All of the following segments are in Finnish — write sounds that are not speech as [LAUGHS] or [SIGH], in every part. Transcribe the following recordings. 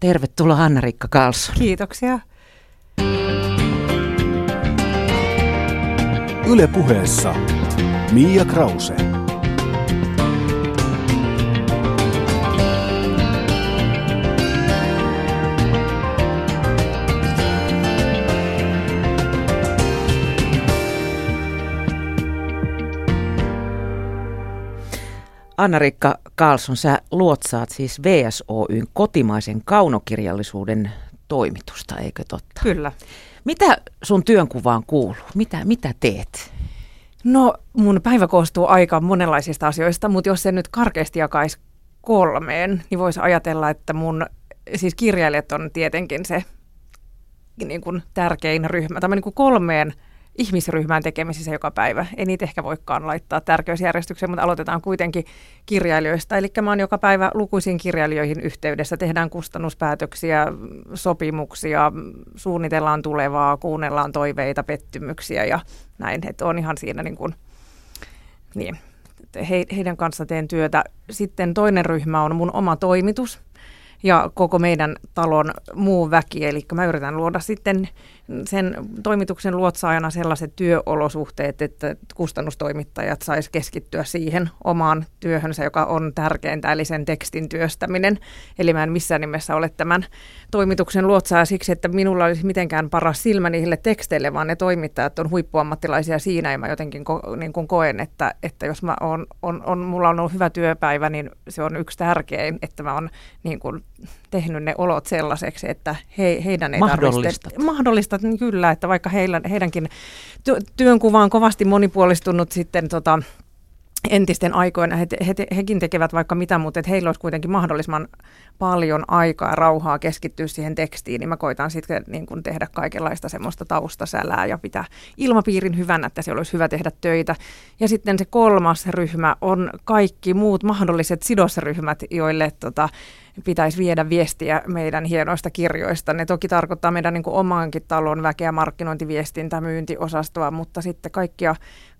Tervetuloa Anna-Riikka Karlsson. Kiitoksia. Yle puheessa Mia Krause. Anna-Riikka Karlsson, sä luotsaat siis VSOYn kotimaisen kaunokirjallisuuden toimitusta, eikö totta? Kyllä. Mitä sun työnkuvaan kuuluu? Mitä, mitä teet? No mun päivä koostuu aika monenlaisista asioista, mutta jos se nyt karkeasti jakaisi kolmeen, niin voisi ajatella, että mun, siis kirjailijat on tietenkin se niin kuin tärkein ryhmä. Tämä niin kuin kolmeen ihmisryhmään tekemisissä joka päivä. Ei niitä ehkä voikaan laittaa tärkeysjärjestykseen, mutta aloitetaan kuitenkin kirjailijoista. Eli mä oon joka päivä lukuisiin kirjailijoihin yhteydessä. Tehdään kustannuspäätöksiä, sopimuksia, suunnitellaan tulevaa, kuunnellaan toiveita, pettymyksiä ja näin. Että on ihan siinä niin kuin, niin, he, heidän kanssa teen työtä. Sitten toinen ryhmä on mun oma toimitus ja koko meidän talon muu väki. Eli mä yritän luoda sitten sen toimituksen luotsaajana sellaiset työolosuhteet, että kustannustoimittajat sais keskittyä siihen omaan työhönsä, joka on tärkeintä, eli sen tekstin työstäminen. Eli mä en missään nimessä ole tämän toimituksen luotsaaja siksi, että minulla olisi mitenkään paras silmä niille teksteille, vaan ne toimittajat on huippuammattilaisia siinä, ja mä jotenkin ko, niin kuin koen, että, että jos mä on, on, on, mulla on ollut hyvä työpäivä, niin se on yksi tärkein, että mä oon niin kuin tehnyt ne olot sellaiseksi, että he, heidän ei Mahdollistat. tarvitse... Mahdollistat. Niin kyllä, että vaikka heillä, heidänkin ty, työnkuva on kovasti monipuolistunut sitten tota, entisten aikoina, he, he, hekin tekevät vaikka mitä, mutta että heillä olisi kuitenkin mahdollisimman paljon aikaa rauhaa keskittyä siihen tekstiin, niin mä koitan sitten niin kun tehdä kaikenlaista semmoista taustasälää ja pitää ilmapiirin hyvänä, että siellä olisi hyvä tehdä töitä. Ja sitten se kolmas ryhmä on kaikki muut mahdolliset sidosryhmät, joille tota, pitäisi viedä viestiä meidän hienoista kirjoista. Ne toki tarkoittaa meidän niin omaankin talon väkeä, markkinointiviestintä, myyntiosastoa, mutta sitten kaikkia,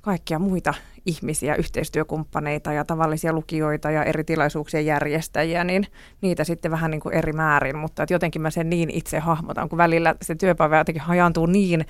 kaikkia muita ihmisiä, yhteistyökumppaneita ja tavallisia lukijoita ja eri tilaisuuksien järjestäjiä, niin niitä sitten vähän niin kuin eri määrin, mutta jotenkin mä sen niin itse hahmotan, kun välillä se työpäivä jotenkin hajaantuu niin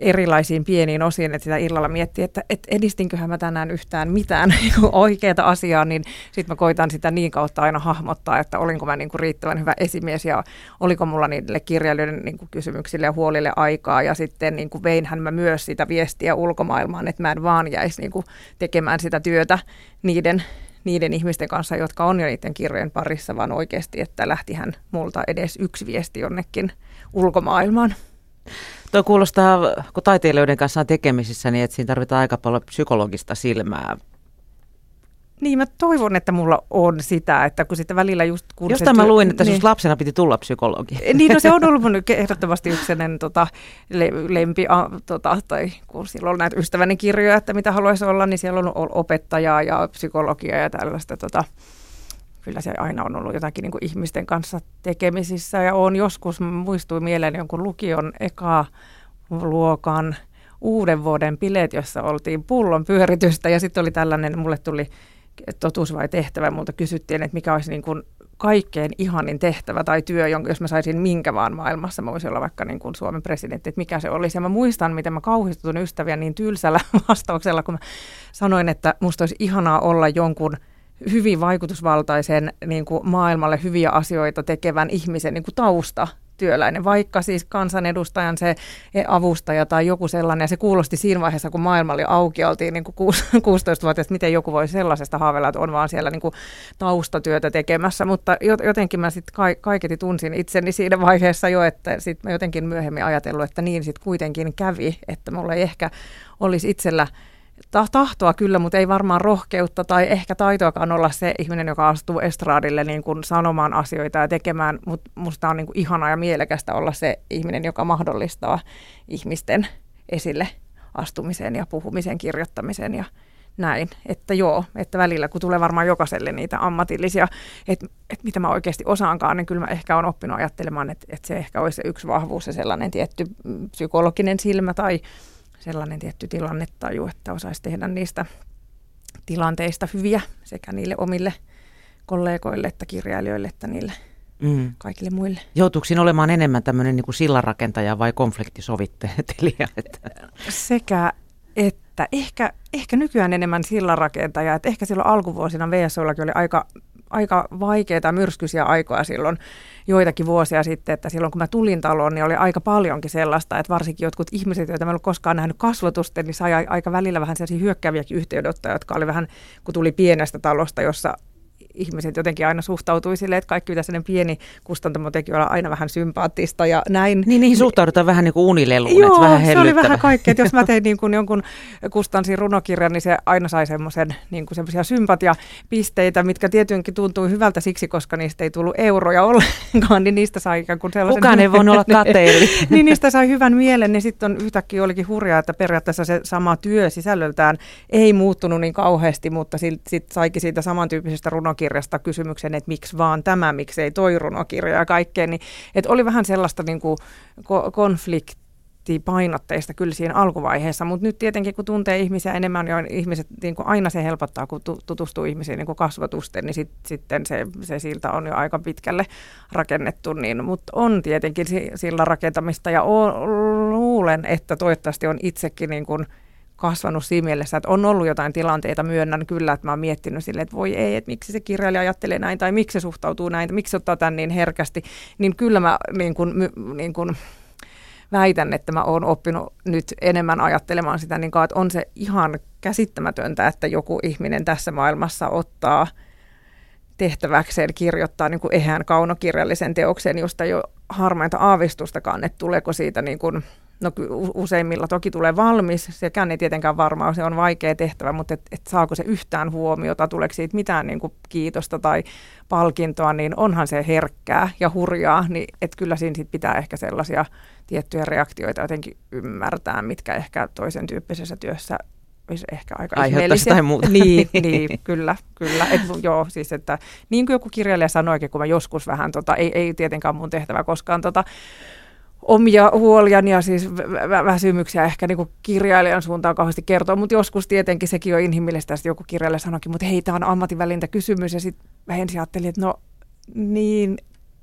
erilaisiin pieniin osiin, että sitä illalla miettii, että, että edistinköhän mä tänään yhtään mitään [LAUGHS] niin oikeaa asiaa, niin sitten mä koitan sitä niin kautta aina hahmottaa, että olinko mä niin kuin riittävän hyvä esimies ja oliko mulla niille kirjailijoiden niin kuin kysymyksille ja huolille aikaa ja sitten niin kuin veinhän mä myös sitä viestiä ulkomaailmaan, että mä en vaan jäisi niin kuin tekemään sitä työtä niiden niiden ihmisten kanssa, jotka on jo niiden kirjojen parissa, vaan oikeasti, että lähtihän multa edes yksi viesti jonnekin ulkomaailmaan. Tuo kuulostaa, kun taiteilijoiden kanssa on tekemisissä, niin että siinä tarvitaan aika paljon psykologista silmää. Niin, mä toivon, että mulla on sitä, että kun sitten välillä just... Kun Jostain mä luin, että niin, lapsena piti tulla psykologi. Niin, no se on ollut mun ehdottomasti yksi tota, le, lempi, a, tota, tai kun silloin on näitä ystäväni kirjoja, että mitä haluaisi olla, niin siellä on opettajaa ja psykologia ja tällaista tota, kyllä se aina on ollut jotakin niin kuin ihmisten kanssa tekemisissä. Ja on joskus, muistuin mieleen jonkun lukion eka luokan uuden vuoden bileet, jossa oltiin pullon pyöritystä. Ja sitten oli tällainen, mulle tuli totuus vai tehtävä, mutta kysyttiin, että mikä olisi niin kuin kaikkein ihanin tehtävä tai työ, jonka jos mä saisin minkä vaan maailmassa, mä voisin olla vaikka niin kuin Suomen presidentti, että mikä se olisi. Ja mä muistan, miten mä kauhistutun ystäviä niin tylsällä [LAUGHS] vastauksella, kun mä sanoin, että musta olisi ihanaa olla jonkun – hyvin vaikutusvaltaisen niin kuin maailmalle hyviä asioita tekevän ihmisen niin kuin tausta työläinen, vaikka siis kansanedustajan se avustaja tai joku sellainen. Ja se kuulosti siinä vaiheessa, kun maailma oli auki, oltiin niin kuin 16-vuotiaista, [LAUGHS] miten joku voi sellaisesta haaveilla, että on vaan siellä niin kuin taustatyötä tekemässä. Mutta jotenkin mä sitten kaiketi tunsin itseni siinä vaiheessa jo, että sitten mä jotenkin myöhemmin ajatellut, että niin sitten kuitenkin kävi, että mulla ei ehkä olisi itsellä – tahtoa kyllä, mutta ei varmaan rohkeutta tai ehkä taitoakaan olla se ihminen, joka astuu estraadille niin kuin sanomaan asioita ja tekemään, mutta musta on niin kuin ihanaa ja mielekästä olla se ihminen, joka mahdollistaa ihmisten esille astumisen ja puhumisen, kirjoittamisen ja näin. Että joo, että välillä kun tulee varmaan jokaiselle niitä ammatillisia, että, että mitä mä oikeasti osaankaan, niin kyllä mä ehkä olen oppinut ajattelemaan, että, että se ehkä olisi se yksi vahvuus ja sellainen tietty psykologinen silmä tai sellainen tietty tilannetaju, että osaisi tehdä niistä tilanteista hyviä sekä niille omille kollegoille että kirjailijoille että niille mm. kaikille muille. Joutuuko siinä olemaan enemmän tämmöinen niin sillanrakentaja vai konfliktisovittelija? [LAUGHS] Sekä että ehkä, ehkä nykyään enemmän sillanrakentaja, että ehkä silloin alkuvuosina VSOllakin oli aika, aika vaikeita myrskyisiä aikoja silloin joitakin vuosia sitten, että silloin kun mä tulin taloon, niin oli aika paljonkin sellaista, että varsinkin jotkut ihmiset, joita mä en ollut koskaan nähnyt kasvotusten, niin sai aika välillä vähän sellaisia hyökkääviäkin yhteydenottoja, jotka oli vähän, kun tuli pienestä talosta, jossa ihmiset jotenkin aina suhtautui silleen, että kaikki mitä sellainen pieni kustantamo teki olla aina vähän sympaattista ja näin. Niin, niihin suhtaudutaan vähän niin kuin unileluun, Joo, että vähän se oli vähän kaikkea. Että jos mä tein [LAUGHS] niin kuin jonkun kustansin runokirjan, niin se aina sai semmoisen niin kuin semmoisia sympatiapisteitä, mitkä tietenkin tuntui hyvältä siksi, koska niistä ei tullut euroja ollenkaan, niin niistä sai ikään kuin sellaisen... Kukaan ei voinut olla kateellinen. [LAUGHS] niin niistä sai hyvän mielen, niin sitten yhtäkkiä olikin hurjaa, että periaatteessa se sama työ sisällöltään ei muuttunut niin kauheasti, mutta sitten sit saikin siitä samantyyppisestä runokirjasta runokirjasta kysymyksen, että miksi vaan tämä, miksi ei toi runokirja ja kaikkea, niin että oli vähän sellaista niin kuin konfliktipainotteista kyllä siinä alkuvaiheessa, mutta nyt tietenkin kun tuntee ihmisiä enemmän ja ihmiset, niin kuin aina se helpottaa, kun tutustuu ihmisiin niin kuin kasvatusten, niin sit, sitten se, se silta on jo aika pitkälle rakennettu, niin, mutta on tietenkin sillä rakentamista. Ja o, luulen, että toivottavasti on itsekin niin kuin kasvanut siinä mielessä, että on ollut jotain tilanteita, myönnän kyllä, että mä oon miettinyt silleen, että voi ei, että miksi se kirjailija ajattelee näin, tai miksi se suhtautuu näin, miksi se ottaa tämän niin herkästi, niin kyllä mä niin kuin, niin kuin väitän, että mä oon oppinut nyt enemmän ajattelemaan sitä, niin kuin, että on se ihan käsittämätöntä, että joku ihminen tässä maailmassa ottaa tehtäväkseen kirjoittaa niin kuin ehään kaunokirjallisen teoksen, josta ei ole harmainta aavistustakaan, että tuleeko siitä niin kuin No useimmilla toki tulee valmis, sekään ei tietenkään varmaa, se on vaikea tehtävä, mutta et, et saako se yhtään huomiota, tuleeko siitä mitään niin kuin kiitosta tai palkintoa, niin onhan se herkkää ja hurjaa, niin et kyllä siinä sit pitää ehkä sellaisia tiettyjä reaktioita jotenkin ymmärtää, mitkä ehkä toisen tyyppisessä työssä olisi ehkä aika ihmeellisiä. tai muuta. [LAUGHS] Niin, niin kyllä, kyllä. Et, joo, siis että niin kuin joku kirjailija sanoikin, kun mä joskus vähän, tota, ei, ei tietenkään mun tehtävä koskaan tota, omia huoliani ja siis vä- väsymyksiä ehkä niin kuin kirjailijan suuntaan kauheasti kertoa, mutta joskus tietenkin sekin on inhimillistä, että joku kirjailija sanoikin, mutta hei, tämä on ammatin välintä kysymys, ja sitten mä ensin ajattelin, että no niin,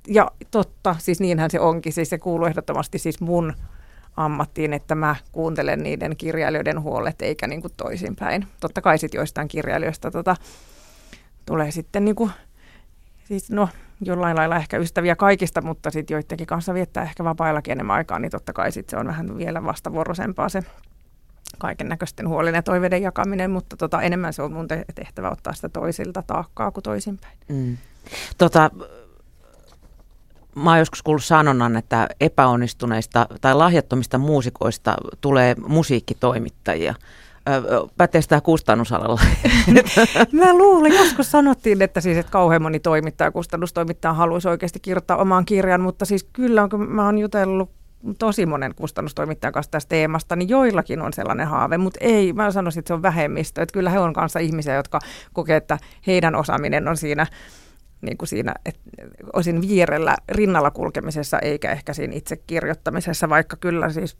ja totta, siis niinhän se onkin, siis se kuuluu ehdottomasti siis mun ammattiin, että mä kuuntelen niiden kirjailijoiden huolet, eikä niin kuin toisinpäin. Totta kai sitten joistain kirjailijoista tota, tulee sitten niin kuin, siis no jollain lailla ehkä ystäviä kaikista, mutta sitten joidenkin kanssa viettää ehkä vapaillakin enemmän aikaa, niin totta kai sitten se on vähän vielä vastavuoroisempaa se kaiken näköisten huolin ja toiveiden jakaminen, mutta tota, enemmän se on mun tehtävä ottaa sitä toisilta taakkaa kuin toisinpäin. Mm. Tota, mä oon joskus kuullut sanonnan, että epäonnistuneista tai lahjattomista muusikoista tulee musiikkitoimittajia pätee sitä kustannusalalla? [LAUGHS] Mä luulen, joskus sanottiin, että siis että kauhean moni toimittaja, kustannustoimittaja haluaisi oikeasti kirjoittaa omaan kirjan, mutta siis kyllä kun mä oon jutellut tosi monen kustannustoimittajan kanssa tästä teemasta, niin joillakin on sellainen haave, mutta ei, mä sanoisin, että se on vähemmistö. Että kyllä he on kanssa ihmisiä, jotka kokee, että heidän osaaminen on siinä niin kuin siinä että osin vierellä rinnalla kulkemisessa eikä ehkä siinä itse kirjoittamisessa, vaikka kyllä siis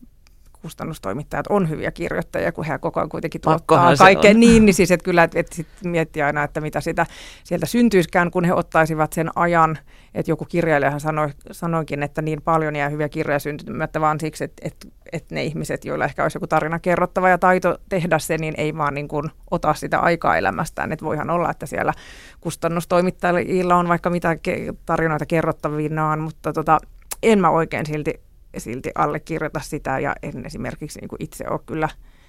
kustannustoimittajat on hyviä kirjoittajia, kun he koko ajan kuitenkin tuottaa kaiken niin, niin siis että kyllä, että, että sit miettii aina, että mitä sitä sieltä syntyiskään, kun he ottaisivat sen ajan, että joku kirjailijahan sanoi, sanoikin, että niin paljon jää hyviä kirjoja syntymättä vaan siksi, että, että, että ne ihmiset, joilla ehkä olisi joku tarina kerrottava ja taito tehdä se, niin ei vaan niin kuin ota sitä aikaa elämästään, että voihan olla, että siellä kustannustoimittajilla on vaikka mitä tarinoita kerrottavinaan, mutta tota, en mä oikein silti silti allekirjoita sitä ja en esimerkiksi niin kuin itse ole kyllä,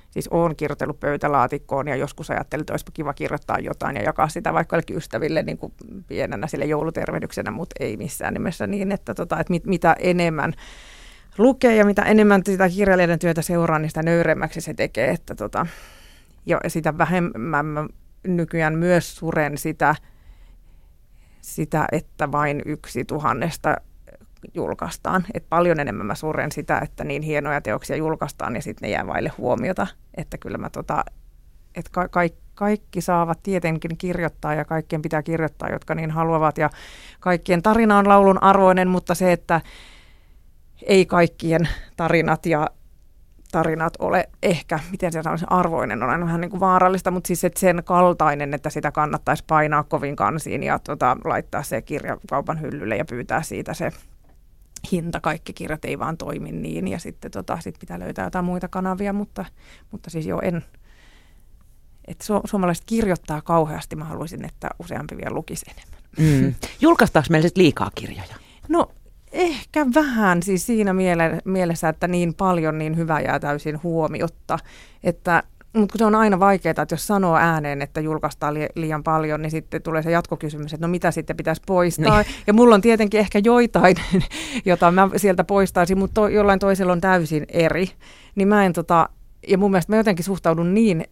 siis olen kirjoitellut pöytälaatikkoon ja joskus ajattelin, että olisipa kiva kirjoittaa jotain ja jakaa sitä vaikka jollekin ystäville niin kuin pienenä sille joulutervehdyksenä, mutta ei missään nimessä niin, että, tota, että mit, mitä enemmän lukee ja mitä enemmän sitä kirjailijan työtä seuraa, niin sitä nöyremmäksi se tekee, että tota, ja sitä vähemmän nykyään myös suren sitä, sitä, että vain yksi tuhannesta julkaistaan. Et paljon enemmän mä surren sitä, että niin hienoja teoksia julkaistaan ja sitten ne jää vaille huomiota. Että kyllä mä tota, että ka- ka- kaikki saavat tietenkin kirjoittaa ja kaikkien pitää kirjoittaa, jotka niin haluavat. Ja kaikkien tarina on laulun arvoinen, mutta se, että ei kaikkien tarinat ja tarinat ole ehkä, miten se sanoisi, arvoinen on aina vähän niin kuin vaarallista, mutta siis että sen kaltainen, että sitä kannattaisi painaa kovin kansiin ja tota, laittaa se kirja kaupan hyllylle ja pyytää siitä se hinta. Kaikki kirjat ei vaan toimi niin ja sitten tota, sit pitää löytää jotain muita kanavia, mutta, mutta siis jo en, että su- suomalaiset kirjoittaa kauheasti, mä haluaisin, että useampi vielä lukisi enemmän. Mm. [LAUGHS] Julkaistaanko meillä sitten liikaa kirjoja? No Ehkä vähän siis siinä miele- mielessä, että niin paljon niin hyvä jää täysin huomiotta. Että, mutta kun se on aina vaikeaa, että jos sanoo ääneen, että julkaistaan li- liian paljon, niin sitten tulee se jatkokysymys, että no mitä sitten pitäisi poistaa. Niin. Ja mulla on tietenkin ehkä joitain, [LAUGHS] jota mä sieltä poistaisin, mutta to- jollain toisella on täysin eri. Niin mä en tota, ja mun mielestä mä jotenkin suhtaudun niin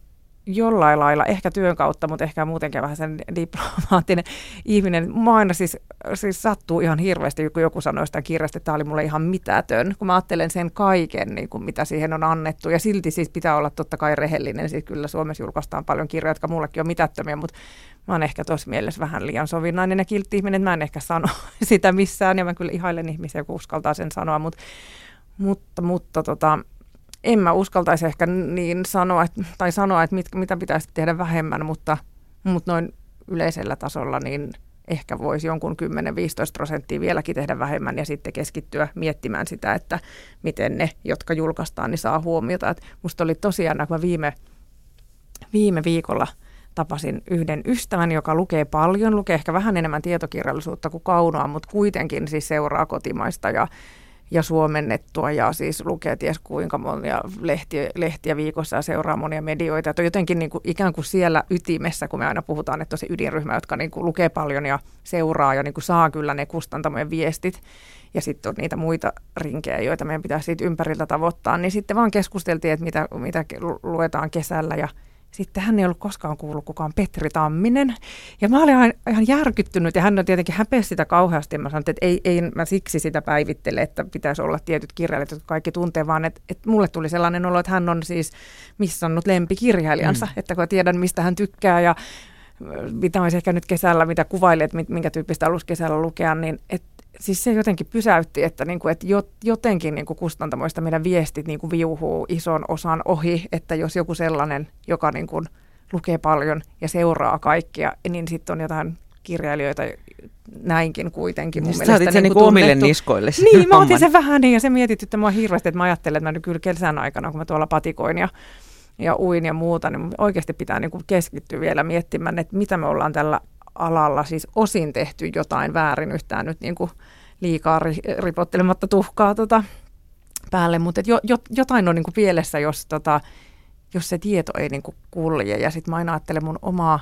jollain lailla, ehkä työn kautta, mutta ehkä muutenkin vähän sen diplomaattinen ihminen. Mä aina siis, siis sattuu ihan hirveästi, kun joku sanoo sitä kirjasta, että tämä oli mulle ihan mitätön, kun mä ajattelen sen kaiken, niin kuin mitä siihen on annettu. Ja silti siis pitää olla totta kai rehellinen. Siis kyllä Suomessa julkaistaan paljon kirjoja, jotka mullekin on mitättömiä, mutta mä oon ehkä tuossa mielessä vähän liian sovinnainen ja kiltti ihminen. Mä en ehkä sano [LAUGHS] sitä missään ja mä kyllä ihailen ihmisiä, kun uskaltaa sen sanoa, mutta, mutta, mutta tota, en mä uskaltaisi ehkä niin sanoa, että, tai sanoa, että mit, mitä pitäisi tehdä vähemmän, mutta, mutta noin yleisellä tasolla niin ehkä voisi jonkun 10-15 prosenttia vieläkin tehdä vähemmän ja sitten keskittyä miettimään sitä, että miten ne, jotka julkaistaan, niin saa huomiota. Et musta oli tosiaan, kun mä viime, viime viikolla tapasin yhden ystävän, joka lukee paljon, lukee ehkä vähän enemmän tietokirjallisuutta kuin kaunoa, mutta kuitenkin siis seuraa kotimaista ja ja suomennettua ja siis lukee ties kuinka monia lehtiä, lehtiä viikossa ja seuraa monia medioita. Että on jotenkin niin kuin, ikään kuin siellä ytimessä, kun me aina puhutaan, että on se ydinryhmä, jotka niin kuin, lukee paljon ja seuraa ja niin kuin, saa kyllä ne kustantamojen viestit. Ja sitten on niitä muita rinkejä, joita meidän pitää siitä ympäriltä tavoittaa. Niin sitten vaan keskusteltiin, että mitä, mitä luetaan kesällä ja sitten hän ei ollut koskaan kuullut kukaan Petri Tamminen. Ja mä olin ihan, ihan järkyttynyt ja hän on tietenkin häpeä sitä kauheasti. Ja mä sanoin, että ei, ei mä siksi sitä päivittele, että pitäisi olla tietyt kirjailijat, jotka kaikki tuntee, vaan että, että mulle tuli sellainen olo, että hän on siis missannut lempikirjailijansa, mm. että kun tiedän mistä hän tykkää ja mitä olisi ehkä nyt kesällä, mitä kuvailet, minkä tyyppistä alus kesällä lukea, niin että siis se jotenkin pysäytti, että, niin kuin, että jotenkin niin kuin kustantamoista meidän viestit niin kuin viuhuu ison osan ohi, että jos joku sellainen, joka niin kuin lukee paljon ja seuraa kaikkia, niin sitten on jotain kirjailijoita näinkin kuitenkin mun niin mielestä. Sä niin kuin omille niskoille Niin, mä otin sen vähän niin ja se mietitytti mua hirveästi, että mä ajattelen, että mä nyt kyllä kesän aikana, kun mä tuolla patikoin ja, ja uin ja muuta, niin oikeasti pitää niin kuin keskittyä vielä miettimään, että mitä me ollaan tällä alalla siis osin tehty jotain väärin yhtään nyt niin kuin liikaa ri- ripottelematta tuhkaa tota päälle, mutta jo, jo, jotain on niin kuin pielessä, jos, tota, jos se tieto ei niin kuin kulje. Ja sitten mä aina ajattelen mun omaa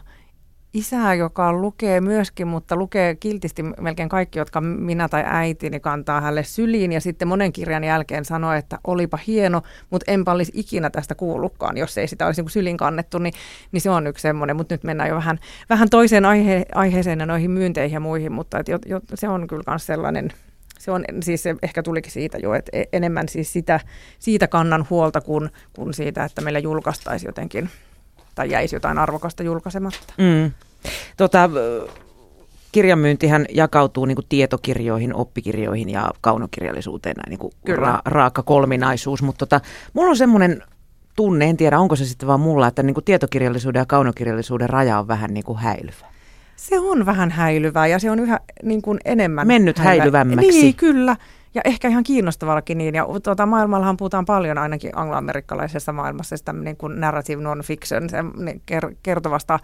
isää, joka lukee myöskin, mutta lukee kiltisti melkein kaikki, jotka minä tai äitini kantaa hänelle syliin. Ja sitten monen kirjan jälkeen sanoi, että olipa hieno, mutta enpä olisi ikinä tästä kuullutkaan, jos ei sitä olisi niin syliin kannettu. Niin, niin se on yksi semmoinen, mutta nyt mennään jo vähän, vähän toiseen aihe, aiheeseen ja noihin myynteihin ja muihin, mutta et jo, jo, se on kyllä myös sellainen se on siis se ehkä tulikin siitä jo, että e, enemmän siis sitä, siitä kannan huolta kuin, kuin siitä, että meillä julkaistaisi jotenkin tai jäisi jotain arvokasta julkaisematta. Mm. Tota, kirjamyyntihän jakautuu niin kuin tietokirjoihin, oppikirjoihin ja kaunokirjallisuuteen, näin niin kuin ra- raaka kolminaisuus, mutta tota, mulla on semmoinen tunne, en tiedä onko se sitten vaan mulla, että niin kuin tietokirjallisuuden ja kaunokirjallisuuden raja on vähän niin kuin häilyvä. Se on vähän häilyvää ja se on yhä niin kuin enemmän Mennyt häilyvä. häilyvämmäksi. Niin, kyllä. Ja ehkä ihan kiinnostavallakin niin. Ja tuota, maailmallahan puhutaan paljon ainakin angloamerikkalaisessa maailmassa sitä niin kuin narrative non-fiction, se niin kertovasta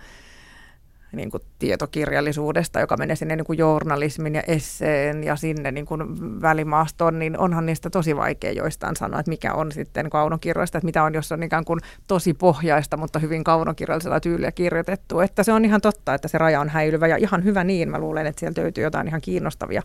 niin kuin tietokirjallisuudesta, joka menee sinne niin kuin journalismin ja esseen ja sinne niin kuin välimaastoon, niin onhan niistä tosi vaikea joistain sanoa, että mikä on sitten kaunokirjoista, että mitä on, jos on ikään kuin tosi pohjaista, mutta hyvin kaunokirjallisella tyyliä kirjoitettu. Että se on ihan totta, että se raja on häilyvä ja ihan hyvä niin. Mä luulen, että sieltä löytyy jotain ihan kiinnostavia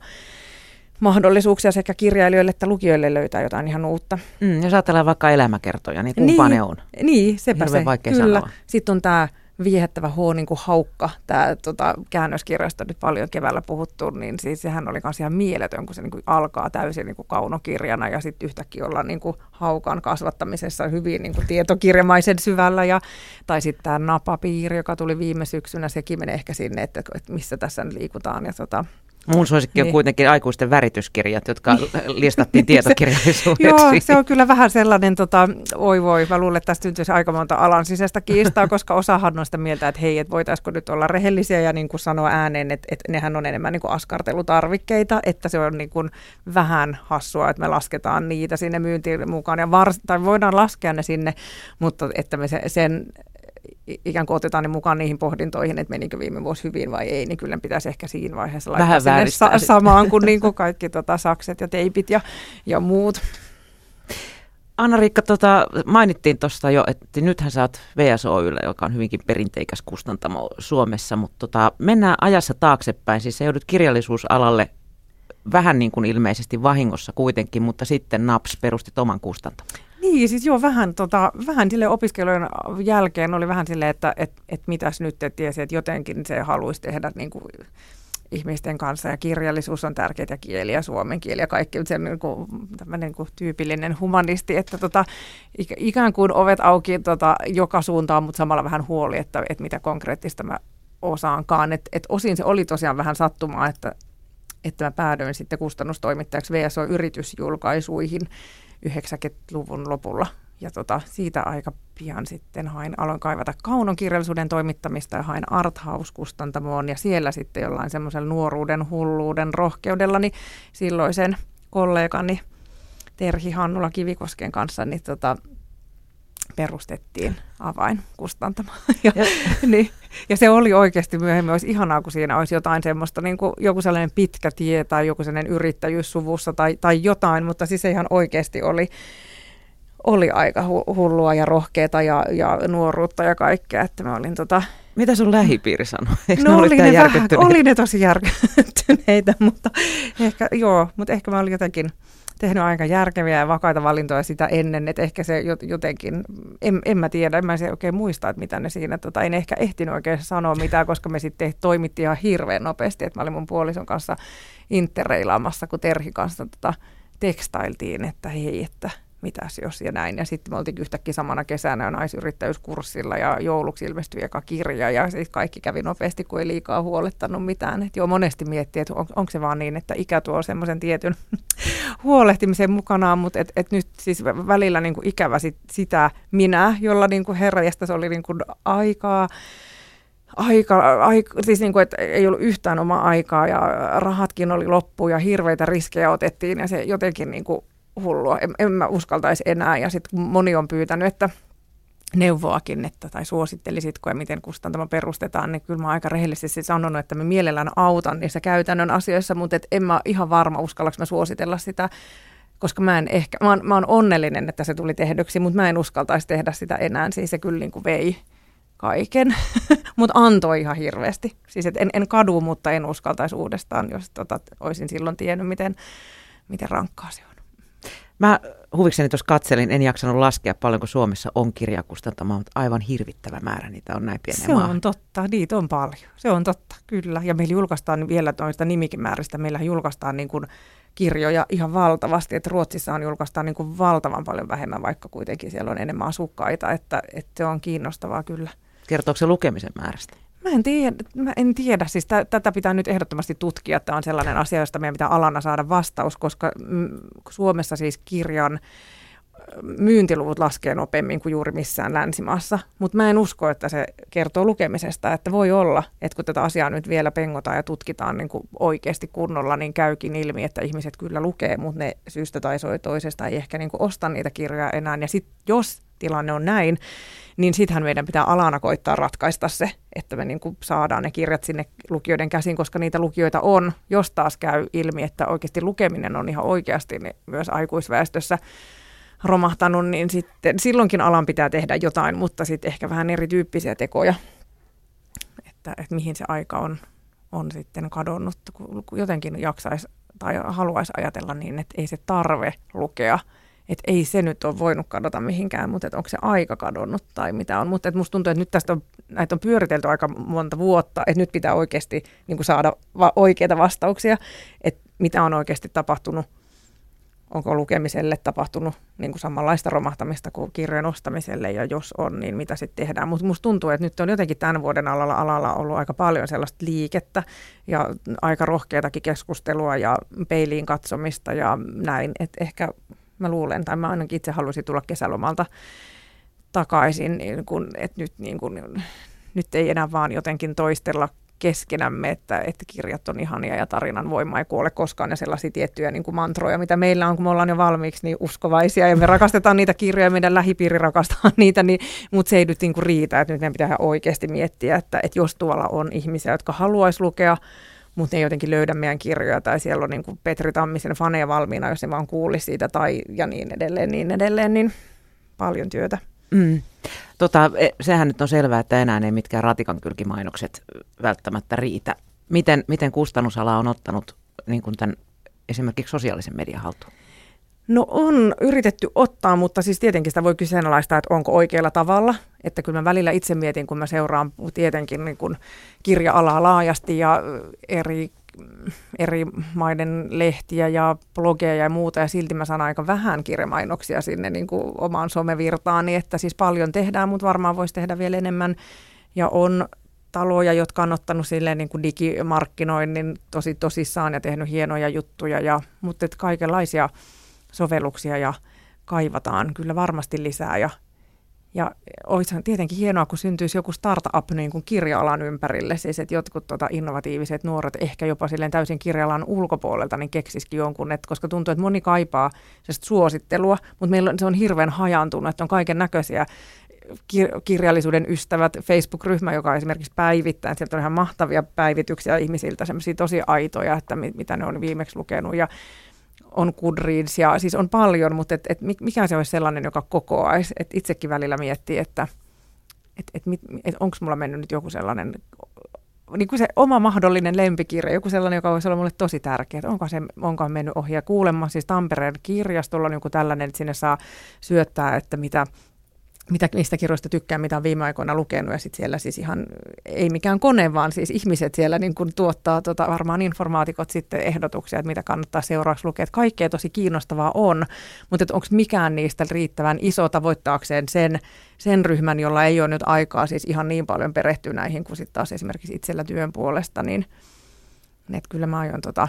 mahdollisuuksia sekä kirjailijoille että lukijoille löytää jotain ihan uutta. Mm, jos ajatellaan vaikka elämäkertoja, niin kumpa niin, ne on? Niin, sepä Hirveän se. vaikea Kyllä. sanoa. Sitten on tämä viehättävä H niin kuin haukka, tämä tota, käännöskirjasta nyt paljon keväällä puhuttu, niin siis sehän oli myös ihan mieletön, kun se niin kuin alkaa täysin niin kuin kaunokirjana ja sitten yhtäkkiä ollaan niin kuin haukan kasvattamisessa hyvin niin kuin tietokirjamaisen syvällä. Ja, tai sitten tämä napapiiri, joka tuli viime syksynä, sekin menee ehkä sinne, että, että missä tässä nyt liikutaan. Ja tota, Mun suosikki on Niin. kuitenkin aikuisten värityskirjat, jotka listattiin [LAUGHS] tietokirjallisuudeksi. Joo, se on kyllä vähän sellainen, tota, oi voi, mä luulen, että tästä syntyisi aika monta alan sisäistä kiistaa, [LAUGHS] koska osahan on sitä mieltä, että hei, että voitaisiko nyt olla rehellisiä ja niin kuin sanoa ääneen, että, että nehän on enemmän niin kuin askartelutarvikkeita, että se on niin kuin vähän hassua, että me lasketaan niitä sinne myyntiin mukaan, ja vars, tai voidaan laskea ne sinne, mutta että me se, sen ikään kuin otetaan ne mukaan niihin pohdintoihin, että menikö viime vuosi hyvin vai ei, niin kyllä pitäisi ehkä siinä vaiheessa laittaa Vähän sinne sa- samaan kuin, niin kuin kaikki tota, sakset ja teipit ja, ja muut. Anna-Riikka, tota, mainittiin tuosta jo, että nythän sä oot VSOYllä, joka on hyvinkin perinteikäs kustantamo Suomessa, mutta tota, mennään ajassa taaksepäin. Siis sä joudut kirjallisuusalalle vähän niin kuin ilmeisesti vahingossa kuitenkin, mutta sitten NAPS perustit oman kustantamon. Niin, siis joo, vähän, tota, vähän sille opiskelujen jälkeen oli vähän silleen, että et, et mitäs nyt, että tiesi, että jotenkin se haluaisi tehdä niin kuin ihmisten kanssa ja kirjallisuus on tärkeitä kieliä, suomen kieli ja kaikki, se niin kuin, niin kuin tyypillinen humanisti, että tota, ik- ikään kuin ovet auki tota, joka suuntaan, mutta samalla vähän huoli, että, että mitä konkreettista mä osaankaan. Et, et osin se oli tosiaan vähän sattumaa, että, että mä päädyin sitten kustannustoimittajaksi VSO-yritysjulkaisuihin 90-luvun lopulla. Ja tota, siitä aika pian sitten hain, aloin kaivata kaunon kirjallisuuden toimittamista ja hain Arthouse-kustantamoon. Ja siellä sitten jollain semmoisella nuoruuden, hulluuden, rohkeudellani silloisen kollegani Terhi Hannula Kivikosken kanssa niin tota, perustettiin avainkustantamo. [LAUGHS] Ja, Ja- niin, ja se oli oikeasti myöhemmin, olisi ihanaa, kun siinä olisi jotain semmoista, niin kuin joku sellainen pitkä tie tai joku sellainen yrittäjyys suvussa tai, tai jotain, mutta siis se ihan oikeasti oli, oli aika hu- hullua ja rohkeata ja, ja nuoruutta ja kaikkea, että mä olin tota, Mitä sun lähipiiri sanoi? Eikö no ne oli ne, vähän, oli ne tosi järkyttyneitä, [LAUGHS] mutta ehkä, joo, mutta ehkä mä olin jotenkin tehnyt aika järkeviä ja vakaita valintoja sitä ennen, että ehkä se jot- jotenkin, en, en mä tiedä, en mä se oikein muista, että mitä ne siinä, tota, en ehkä ehtinyt oikein sanoa mitään, koska me sitten toimittiin ihan hirveän nopeasti, että mä olin mun puolison kanssa interreilaamassa, kun Terhi kanssa tota, tekstailtiin, että hei, että mitäs jos ja näin. Ja sitten me oltiin yhtäkkiä samana kesänä naisyrittäjyyskurssilla ja jouluksi ilmestyi eka kirja ja sitten kaikki kävi nopeasti, kun ei liikaa huolettanut mitään. Et joo, monesti miettii, että on, onko se vaan niin, että ikä tuo semmoisen tietyn [LAUGHS] huolehtimisen mukanaan, mutta et, et nyt siis vä- välillä niin kuin ikävä sit, sitä minä, jolla niin kuin herra se oli niin kuin aikaa, aika, aika, siis niin kuin, että ei ollut yhtään omaa aikaa ja rahatkin oli loppu ja hirveitä riskejä otettiin ja se jotenkin niin kuin hullua. En, en mä uskaltaisi enää ja sitten moni on pyytänyt, että neuvoakin, että, tai suosittelisitko ja miten kustantamo perustetaan, niin kyllä mä aika rehellisesti sanonut, että mä mielellään autan niissä käytännön asioissa, mutta et en mä ihan varma, uskallaks mä suositella sitä, koska mä en ehkä, mä oon, mä oon onnellinen, että se tuli tehdyksi, mutta mä en uskaltaisi tehdä sitä enää, siis se kyllä niin kuin vei kaiken, [LAUGHS] mutta antoi ihan hirveästi. Siis en, en kadu, mutta en uskaltaisi uudestaan, jos tota, olisin silloin tiennyt, miten, miten rankkaa se on. Mä huvikseni tuossa katselin, en jaksanut laskea paljonko Suomessa on kirjakustantamaa, mutta aivan hirvittävä määrä niitä on näin pienen Se maahan. on totta, niitä on paljon. Se on totta, kyllä. Ja meillä julkaistaan vielä noista nimikimääristä, meillä julkaistaan niin kuin kirjoja ihan valtavasti, että Ruotsissa on julkaistaan niin kuin valtavan paljon vähemmän, vaikka kuitenkin siellä on enemmän asukkaita, että, että se on kiinnostavaa kyllä. Kertooko se lukemisen määrästä? Mä en tiedä, mä en tiedä. siis tä, tätä pitää nyt ehdottomasti tutkia, tämä on sellainen asia, josta meidän pitää alana saada vastaus, koska mm, Suomessa siis kirjan myyntiluvut laskee nopeammin kuin juuri missään länsimaassa, mutta mä en usko, että se kertoo lukemisesta, että voi olla, että kun tätä asiaa nyt vielä pengotaan ja tutkitaan niin kuin oikeasti kunnolla, niin käykin ilmi, että ihmiset kyllä lukee, mutta ne syystä tai soi toisesta ei ehkä niin kuin osta niitä kirjoja enää, ja sitten jos tilanne on näin, niin sittenhän meidän pitää alana koittaa ratkaista se, että me niin kuin saadaan ne kirjat sinne lukijoiden käsiin, koska niitä lukijoita on. Jos taas käy ilmi, että oikeasti lukeminen on ihan oikeasti niin myös aikuisväestössä romahtanut, niin sitten silloinkin alan pitää tehdä jotain, mutta sitten ehkä vähän erityyppisiä tekoja, että, että mihin se aika on, on sitten kadonnut, kun jotenkin jaksaisi tai haluaisi ajatella niin, että ei se tarve lukea että ei se nyt ole voinut kadota mihinkään, mutta onko se aika kadonnut tai mitä on. Mutta musta tuntuu, että nyt tästä on, näitä on pyöritelty aika monta vuotta, että nyt pitää oikeasti niin saada va- oikeita vastauksia, että mitä on oikeasti tapahtunut onko lukemiselle tapahtunut niin kuin samanlaista romahtamista kuin kirjojen ostamiselle, ja jos on, niin mitä sitten tehdään. Mutta musta tuntuu, että nyt on jotenkin tämän vuoden alalla, alalla ollut aika paljon sellaista liikettä ja aika rohkeatakin keskustelua ja peiliin katsomista ja näin. että ehkä mä luulen, tai mä ainakin itse halusin tulla kesälomalta takaisin, niin kun, että nyt, niin kun, nyt ei enää vaan jotenkin toistella keskenämme, että, että kirjat on ihania ja tarinan voima ei kuole koskaan ja sellaisia tiettyjä niin kuin mantroja, mitä meillä on, kun me ollaan jo valmiiksi niin uskovaisia ja me rakastetaan niitä kirjoja, meidän lähipiiri rakastaa [LAUGHS] niitä, niin, mutta se ei nyt niin kuin riitä, että nyt meidän pitää oikeasti miettiä, että, että jos tuolla on ihmisiä, jotka haluaisi lukea, mutta ne ei jotenkin löydä meidän kirjoja tai siellä on niin kuin Petri Tammisen faneja valmiina, jos ne vaan kuulisi siitä tai ja niin edelleen, niin edelleen, niin paljon työtä. Mm. Tota, e, sehän nyt on selvää, että enää ei mitkään ratikan kylkimainokset välttämättä riitä. Miten, miten kustannusala on ottanut niin kuin tämän esimerkiksi sosiaalisen median haltuun? No on yritetty ottaa, mutta siis tietenkin sitä voi kyseenalaistaa, että onko oikealla tavalla. Että kyllä mä välillä itse mietin, kun mä seuraan tietenkin niin kuin kirja-alaa laajasti ja eri eri maiden lehtiä ja blogeja ja muuta, ja silti mä saan aika vähän kirjamainoksia sinne niin omaan somevirtaani, että siis paljon tehdään, mutta varmaan voisi tehdä vielä enemmän, ja on taloja, jotka on ottanut silleen niin kuin digimarkkinoinnin tosi tosissaan ja tehnyt hienoja juttuja, ja, mutta et kaikenlaisia sovelluksia ja kaivataan kyllä varmasti lisää, ja ja olisi tietenkin hienoa, kun syntyisi joku startup niin kuin kirja-alan ympärille, siis että jotkut tota, innovatiiviset nuoret, ehkä jopa silleen täysin kirja-alan ulkopuolelta, niin keksisikin jonkun, että, koska tuntuu, että moni kaipaa suosittelua, mutta meillä on, se on hirveän hajantunut, että on kaiken näköisiä kir- kirjallisuuden ystävät Facebook-ryhmä, joka esimerkiksi päivittää, sieltä on ihan mahtavia päivityksiä ihmisiltä, semmoisia tosi aitoja, että mit, mitä ne on viimeksi lukenut. Ja on Goodreads ja siis on paljon, mutta et, et mikä se olisi sellainen, joka kokoaisi, että itsekin välillä miettii, että et, et, et onko mulla mennyt nyt joku sellainen niin kuin se oma mahdollinen lempikirja, joku sellainen, joka voisi olla mulle tosi tärkeä, että onko se onko mennyt ohi. Ja kuulemma, siis Tampereen kirjastolla on joku tällainen, että sinne saa syöttää, että mitä mitä, mistä kirjoista tykkään, mitä on viime aikoina lukenut. Ja sitten siellä siis ihan, ei mikään kone, vaan siis ihmiset siellä niin kuin tuottaa, tota, varmaan informaatikot sitten ehdotuksia, että mitä kannattaa seuraavaksi lukea. Että kaikkea tosi kiinnostavaa on, mutta onko mikään niistä riittävän iso tavoittaakseen sen, sen ryhmän, jolla ei ole nyt aikaa siis ihan niin paljon perehtyä näihin kuin sitten taas esimerkiksi itsellä työn puolesta, niin että kyllä mä aion tota,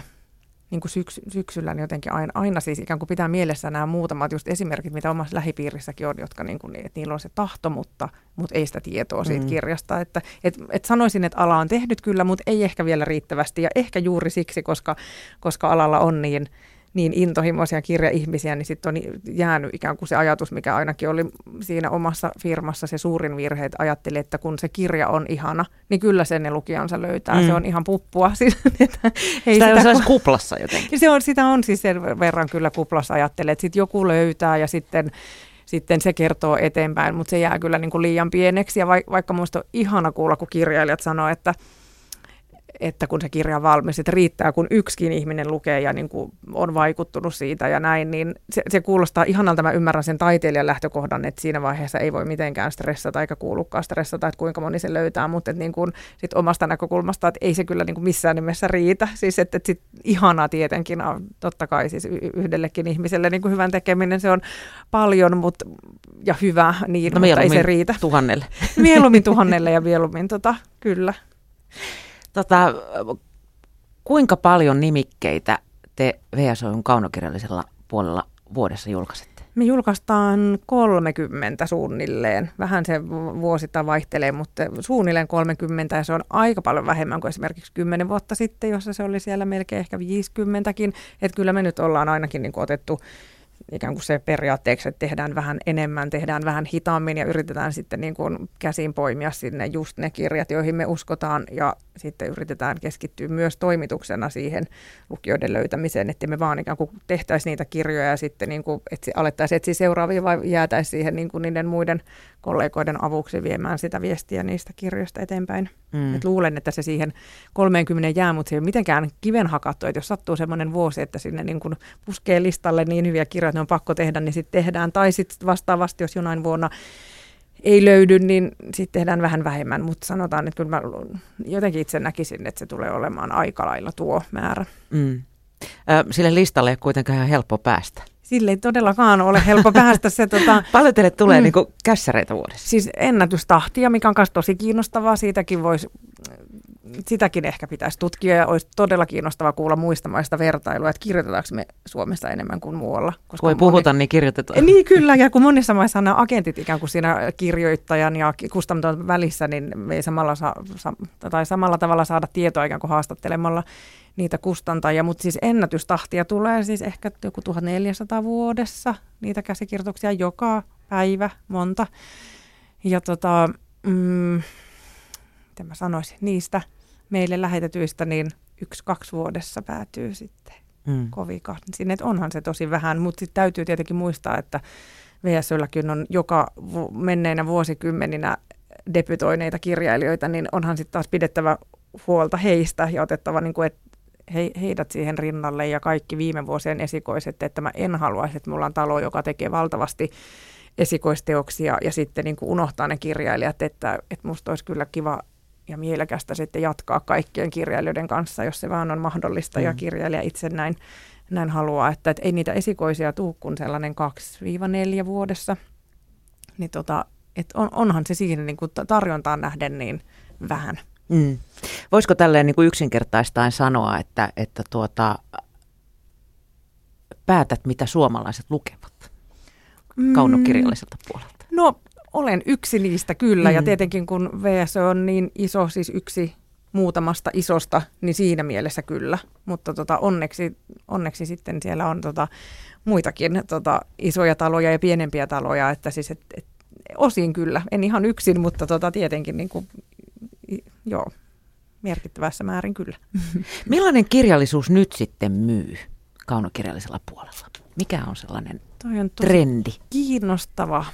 niin kuin syks, syksyllä niin jotenkin aina, aina siis ikään kuin pitää mielessä nämä muutamat just esimerkit, mitä omassa lähipiirissäkin on, jotka niin kuin, että niillä on se tahto, mutta, mutta ei sitä tietoa siitä mm. kirjasta. Että, et, et sanoisin, että ala on tehnyt kyllä, mutta ei ehkä vielä riittävästi ja ehkä juuri siksi, koska, koska alalla on niin – niin intohimoisia kirjaihmisiä, niin sitten on jäänyt ikään kuin se ajatus, mikä ainakin oli siinä omassa firmassa se suurin virhe, että ajatteli, että kun se kirja on ihana, niin kyllä sen ne lukijansa löytää. Mm. Se on ihan puppua. [LAUGHS] Siis, että ei sitä, sitä on kuplassa jotenkin. Se on, sitä on siis sen verran kyllä kuplassa ajattelee, että sitten joku löytää ja sitten sitten se kertoo eteenpäin, mutta se jää kyllä niin kuin liian pieneksi. Ja vaikka minusta on ihana kuulla, kun kirjailijat sanoo, että että kun se kirja on valmis, että riittää, kun yksikin ihminen lukee ja niin kuin on vaikuttunut siitä ja näin, niin se, se kuulostaa ihanalta. Mä ymmärrän sen taiteilijan lähtökohdan, että siinä vaiheessa ei voi mitenkään stressata eikä kuulukaan stressata, että kuinka moni se löytää, mutta että niin kuin sit omasta näkökulmasta, että ei se kyllä niin kuin missään nimessä riitä. Siis että, että sit ihanaa tietenkin on totta kai siis yhdellekin ihmiselle niin kuin hyvän tekeminen, se on paljon mutta, ja hyvä, niin, no, mutta ei se riitä. tuhannelle. Mieluummin tuhannelle ja mieluummin tota, kyllä. Tota, kuinka paljon nimikkeitä te VSOyn kaunokirjallisella puolella vuodessa julkaisette? Me julkaistaan 30 suunnilleen. Vähän se vuosittain vaihtelee, mutta suunnilleen 30 ja se on aika paljon vähemmän kuin esimerkiksi 10 vuotta sitten, jossa se oli siellä melkein ehkä 50kin. Että kyllä me nyt ollaan ainakin niin otettu ikään kuin se periaatteeksi, että tehdään vähän enemmän, tehdään vähän hitaammin ja yritetään sitten niin kuin käsin poimia sinne just ne kirjat, joihin me uskotaan ja sitten yritetään keskittyä myös toimituksena siihen lukijoiden löytämiseen, että me vaan ikään kuin tehtäisiin niitä kirjoja ja sitten niin kuin etsi, alettaisiin etsiä seuraavia vai jäätäisiin siihen niin kuin niiden muiden kollegoiden avuksi viemään sitä viestiä niistä kirjoista eteenpäin. Mm. Et luulen, että se siihen 30 jää, mutta se ei ole mitenkään kiven hakattu, että jos sattuu semmoinen vuosi, että sinne niin kuin puskee listalle niin hyviä kirjoja, että ne on pakko tehdä, niin sitten tehdään. Tai sitten vastaavasti, jos jonain vuonna ei löydy, niin sitten tehdään vähän vähemmän, mutta sanotaan, että kyllä mä jotenkin itse näkisin, että se tulee olemaan aika lailla tuo määrä. Mm. Sille listalle ei kuitenkaan ihan helppo päästä. Sille ei todellakaan ole helppo päästä se. Tota, [LAUGHS] Paljon teille tulee mm, niin kässäreitä vuodessa? Siis ennätystahtia, mikä on myös tosi kiinnostavaa. Siitäkin voisi sitäkin ehkä pitäisi tutkia ja olisi todella kiinnostavaa kuulla muista maista vertailua, että kirjoitetaanko me Suomessa enemmän kuin muualla. Koska Voi puhuta, moni... niin kirjoitetaan. Niin kyllä, ja kun monissa maissa on agentit ikään kuin siinä kirjoittajan ja kustantajan välissä, niin me ei samalla, saa, tai samalla tavalla saada tietoa ikään kuin haastattelemalla niitä kustantajia, mutta siis ennätystahtia tulee siis ehkä joku 1400 vuodessa, niitä käsikirjoituksia joka päivä, monta. Ja tota, mm, miten mä sanoisin, niistä meille lähetetyistä niin yksi-kaksi vuodessa päätyy sitten mm. Sinne, että onhan se tosi vähän, mutta sitten täytyy tietenkin muistaa, että VSÖlläkin on joka vu- menneinä vuosikymmeninä debytoineita kirjailijoita, niin onhan sitten taas pidettävä huolta heistä ja otettava niin kuin, et he, heidät siihen rinnalle ja kaikki viime vuosien esikoiset, että mä en haluaisi, että mulla on talo, joka tekee valtavasti esikoisteoksia ja sitten niin kuin unohtaa ne kirjailijat, että, että musta olisi kyllä kiva ja mielekästä sitten jatkaa kaikkien kirjailijoiden kanssa, jos se vaan on mahdollista mm. ja kirjailija itse näin, näin haluaa, että, että ei niitä esikoisia tuu kuin sellainen 2-4 vuodessa, niin tota, että on, onhan se siinä niin kuin tarjontaan nähden niin vähän. Mm. Voisiko tälleen niin kuin yksinkertaistaen sanoa, että, että tuota, päätät, mitä suomalaiset lukevat mm. kaunokirjalliselta puolelta? No olen yksi niistä kyllä, mm. ja tietenkin kun VS on niin iso, siis yksi muutamasta isosta, niin siinä mielessä kyllä. Mutta tota, onneksi, onneksi sitten siellä on tota, muitakin tota, isoja taloja ja pienempiä taloja, että siis et, et, osin kyllä, en ihan yksin, mutta tota, tietenkin niin kuin, joo, merkittävässä määrin kyllä. [LAUGHS] Millainen kirjallisuus nyt sitten myy kaunokirjallisella puolella? Mikä on sellainen Toi on trendi? Kiinnostava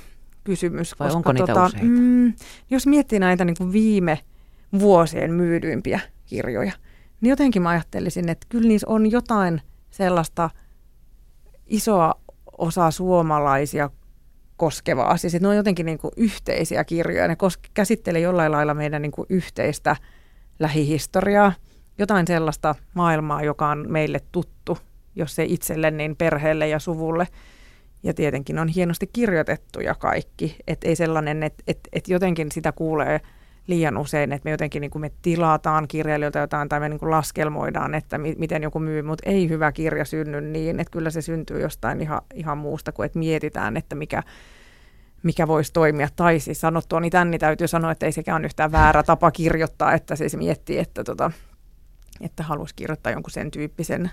kysymys. Vai koska onko niitä tota, useita? Mm, jos miettii näitä niin kuin viime vuosien myydyimpiä kirjoja, niin jotenkin mä ajattelisin, että kyllä niissä on jotain sellaista isoa osaa suomalaisia koskevaa. Siis että ne on jotenkin niin kuin yhteisiä kirjoja. Ne kos- käsittelee jollain lailla meidän niin kuin yhteistä lähihistoriaa, jotain sellaista maailmaa, joka on meille tuttu, jos ei itselle, niin perheelle ja suvulle – ja tietenkin on hienosti kirjoitettuja kaikki. Että ei sellainen, että et, et jotenkin sitä kuulee liian usein, että me jotenkin niin kuin me tilataan kirjailijoilta jotain tai me niin kuin laskelmoidaan, että mi- miten joku myy, mutta ei hyvä kirja synny niin, että kyllä se syntyy jostain ihan, ihan muusta kuin, että mietitään, että mikä, mikä voisi toimia. Tai siis sanottua, niin tänni täytyy sanoa, että ei sekään ole yhtään väärä tapa kirjoittaa, että siis miettii, että, tota, että haluaisi kirjoittaa jonkun sen tyyppisen,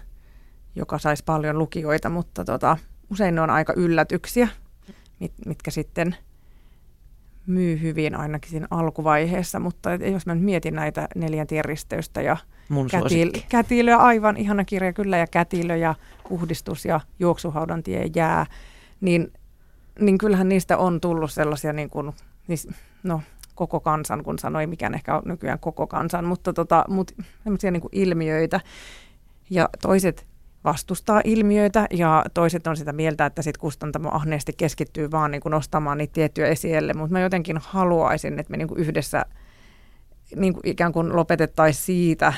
joka saisi paljon lukijoita, mutta tota, usein ne on aika yllätyksiä, mit, mitkä sitten myy hyvin ainakin siinä alkuvaiheessa, mutta jos mä nyt mietin näitä neljän tien risteystä ja kätil, kätilöä, aivan ihana kirja kyllä, ja kätilö ja puhdistus ja juoksuhaudan tie jää, niin, niin kyllähän niistä on tullut sellaisia niin kuin, no, koko kansan, kun sanoi, mikään ehkä on nykyään koko kansan, mutta tota, mut, niin kuin ilmiöitä. Ja toiset vastustaa ilmiöitä ja toiset on sitä mieltä, että sit kustantamo ahneesti keskittyy vaan niin kuin nostamaan niitä tiettyjä esielle, mutta mä jotenkin haluaisin, että me niin kuin yhdessä niin kuin ikään kuin lopetettaisiin siitä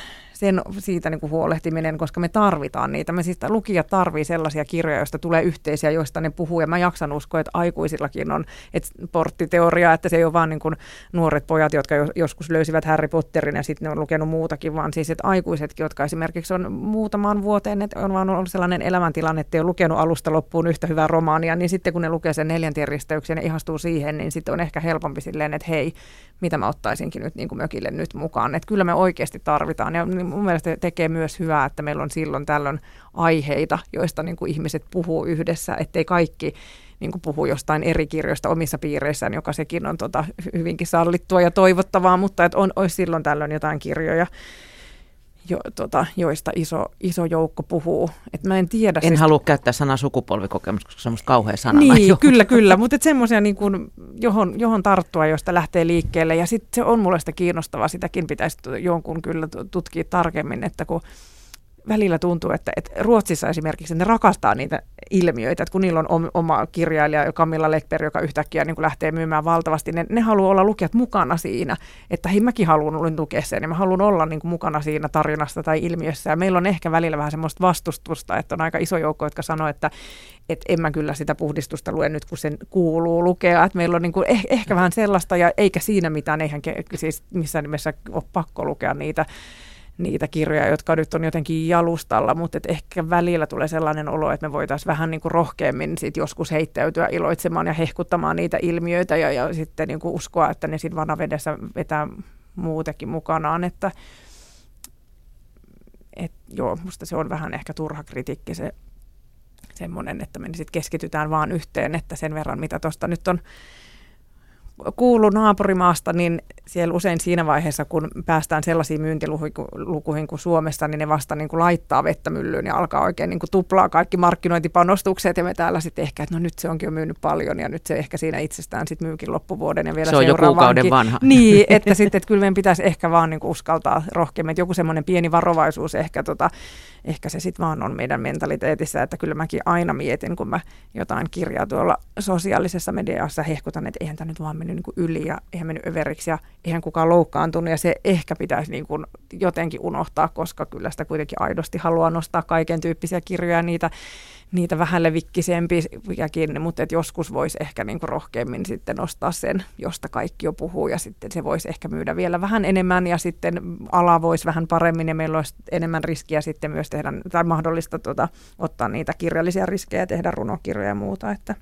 sen, siitä niin kuin huolehtiminen, koska me tarvitaan niitä. Me siis lukijat tarvii sellaisia kirjoja, joista tulee yhteisiä, joista ne puhuu. Ja mä jaksan uskoa, että aikuisillakin on että porttiteoria, että se ei ole vaan niin kuin nuoret pojat, jotka joskus löysivät Harry Potterin ja sitten ne on lukenut muutakin, vaan siis että aikuisetkin, jotka esimerkiksi on muutamaan vuoteen, että on vaan ollut sellainen elämäntilanne, että ei ole lukenut alusta loppuun yhtä hyvää romaania, niin sitten kun ne lukee sen neljäntien risteyksen ja ihastuu siihen, niin sitten on ehkä helpompi silleen, että hei, mitä mä ottaisinkin nyt niin kuin mökille nyt mukaan. Että kyllä me oikeasti tarvitaan. Ja mun mielestä tekee myös hyvää, että meillä on silloin tällöin aiheita, joista niin kuin ihmiset puhuu yhdessä, ettei kaikki niin kuin puhuu jostain eri kirjoista omissa piireissään, joka sekin on tota, hyvinkin sallittua ja toivottavaa, mutta että on, olisi silloin tällöin jotain kirjoja, jo, tota, joista iso, iso joukko puhuu. Et mä en tiedä. En siis... halua käyttää sanaa sukupolvikokemus, koska se on musta kauhean sana. Niin, kyllä, kyllä. Mutta semmoisia, niin johon, johon tarttua, josta lähtee liikkeelle. Ja sitten se on mulle sitä kiinnostavaa. Sitäkin pitäisi jonkun kyllä tutkia tarkemmin, että kun välillä tuntuu, että, että Ruotsissa esimerkiksi ne rakastaa niitä ilmiöitä, että kun niillä on oma kirjailija Camilla Lekberg, joka yhtäkkiä niin kuin lähtee myymään valtavasti, ne, ne haluaa olla lukijat mukana siinä, että hei mäkin haluan lukea sen ja mä haluan olla niin kuin mukana siinä tarinassa tai ilmiössä ja meillä on ehkä välillä vähän semmoista vastustusta, että on aika iso joukko, jotka sanoo, että että en mä kyllä sitä puhdistusta lue nyt, kun sen kuuluu lukea. Että meillä on niin kuin eh, ehkä vähän sellaista, ja eikä siinä mitään, eihän siis missään nimessä ole pakko lukea niitä niitä kirjoja, jotka nyt on jotenkin jalustalla, mutta et ehkä välillä tulee sellainen olo, että me voitaisiin vähän niin kuin rohkeammin sit joskus heittäytyä iloitsemaan ja hehkuttamaan niitä ilmiöitä ja, ja sitten niin kuin uskoa, että ne sitten vanavedessä vetää muutenkin mukanaan, että et, joo, musta se on vähän ehkä turha kritiikki se semmoinen, että me sitten keskitytään vaan yhteen, että sen verran mitä tuosta nyt on kuulu naapurimaasta, niin siellä usein siinä vaiheessa, kun päästään sellaisiin myyntilukuihin kuin Suomessa, niin ne vasta niin kuin laittaa vettä myllyyn ja alkaa oikein niin kuin tuplaa kaikki markkinointipanostukset ja me täällä sitten ehkä, että no nyt se onkin jo myynyt paljon ja nyt se ehkä siinä itsestään sitten myykin loppuvuoden ja vielä Se on jo kuukauden vanha. Niin, [LAUGHS] että sitten että kyllä meidän pitäisi ehkä vaan niin kuin uskaltaa rohkeammin, että joku semmoinen pieni varovaisuus ehkä, tota, ehkä se sitten vaan on meidän mentaliteetissä, että kyllä mäkin aina mietin, kun mä jotain kirjaa tuolla sosiaalisessa mediassa hehkutan, että eihän tämä nyt vaan mennyt niin kuin yli ja eihän mennyt överiksi ja eihän kukaan loukkaantunut ja se ehkä pitäisi niin kuin jotenkin unohtaa, koska kyllä sitä kuitenkin aidosti haluaa nostaa kaiken tyyppisiä kirjoja, niitä, niitä vähän levikkisempiäkin, mutta et joskus voisi ehkä niin kuin rohkeammin sitten nostaa sen, josta kaikki jo puhuu ja sitten se voisi ehkä myydä vielä vähän enemmän ja sitten ala voisi vähän paremmin ja meillä olisi enemmän riskiä sitten myös tehdä tai mahdollista tuota, ottaa niitä kirjallisia riskejä ja tehdä runokirjoja ja muuta, että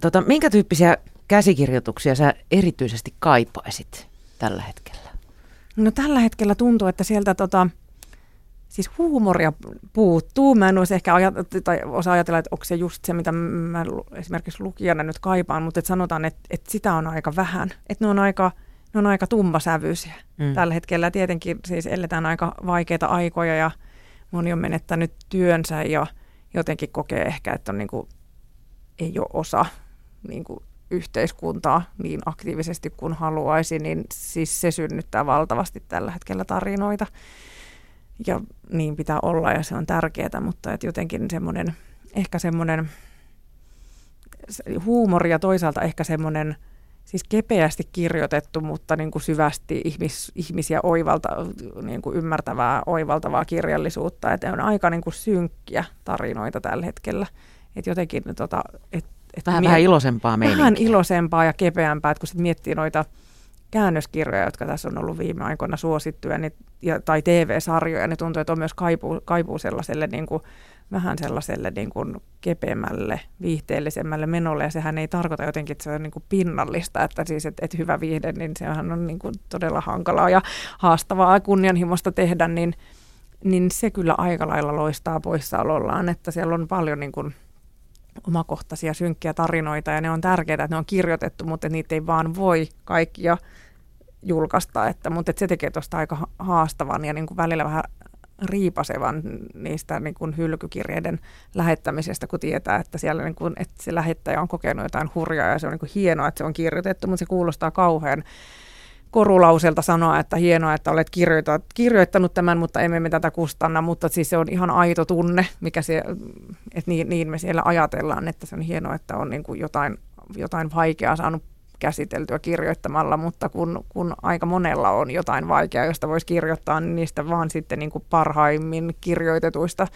Tota, minkä tyyppisiä käsikirjoituksia sä erityisesti kaipaisit tällä hetkellä? No tällä hetkellä tuntuu, että sieltä tota, siis huumoria puuttuu. Mä en olisi ehkä ajat- tai osaa ajatella, että onko se just se, mitä mä esimerkiksi lukijana nyt kaipaan, mutta että sanotaan, että, että sitä on aika vähän. Että ne on aika, ne on aika tummasävyisiä mm. tällä hetkellä. Tietenkin siis eletään aika vaikeita aikoja ja moni on menettänyt työnsä ja jotenkin kokee ehkä, että on niin kuin, ei ole osa niin kuin yhteiskuntaa niin aktiivisesti kuin haluaisi, niin siis se synnyttää valtavasti tällä hetkellä tarinoita. Ja niin pitää olla ja se on tärkeää, mutta et jotenkin semmoinen, ehkä semmoinen huumori ja toisaalta ehkä semmoinen siis kepeästi kirjoitettu, mutta niin kuin syvästi ihmis, ihmisiä oivalta, niin kuin ymmärtävää, oivaltavaa kirjallisuutta. Että on aika niin kuin synkkiä tarinoita tällä hetkellä. Että jotenkin tota, et että vähän, mie- vähän iloisempaa meininkiä. Vähän iloisempaa ja kepeämpää, että kun sitten miettii noita käännöskirjoja, jotka tässä on ollut viime aikoina suosittuja, niin, ja, tai TV-sarjoja, niin tuntuu, että on myös kaipuu, kaipuu sellaiselle niin kuin, vähän sellaiselle niin kuin kepeämmälle, viihteellisemmälle menolle, ja sehän ei tarkoita jotenkin, että se on niin kuin pinnallista, että siis, että, että hyvä viihde, niin sehän on niin kuin todella hankalaa ja haastavaa ja kunnianhimoista tehdä, niin, niin se kyllä aika lailla loistaa poissaolollaan, että siellä on paljon niin kuin omakohtaisia synkkiä tarinoita ja ne on tärkeitä, että ne on kirjoitettu, mutta niitä ei vaan voi kaikkia julkaista, että, mutta että se tekee tuosta aika haastavan ja niin kuin välillä vähän riipasevan niistä niin kuin hylkykirjeiden lähettämisestä, kun tietää, että siellä niin kuin, että se lähettäjä on kokenut jotain hurjaa ja se on niin kuin hienoa, että se on kirjoitettu, mutta se kuulostaa kauhean korulauselta sanoa, että hienoa, että olet kirjoittanut tämän, mutta emme me tätä kustanna, mutta siis se on ihan aito tunne, mikä se, että niin, niin me siellä ajatellaan, että se on hienoa, että on niin kuin jotain, jotain vaikeaa saanut käsiteltyä kirjoittamalla, mutta kun, kun aika monella on jotain vaikeaa, josta voisi kirjoittaa, niin niistä vaan sitten niin kuin parhaimmin kirjoitetuista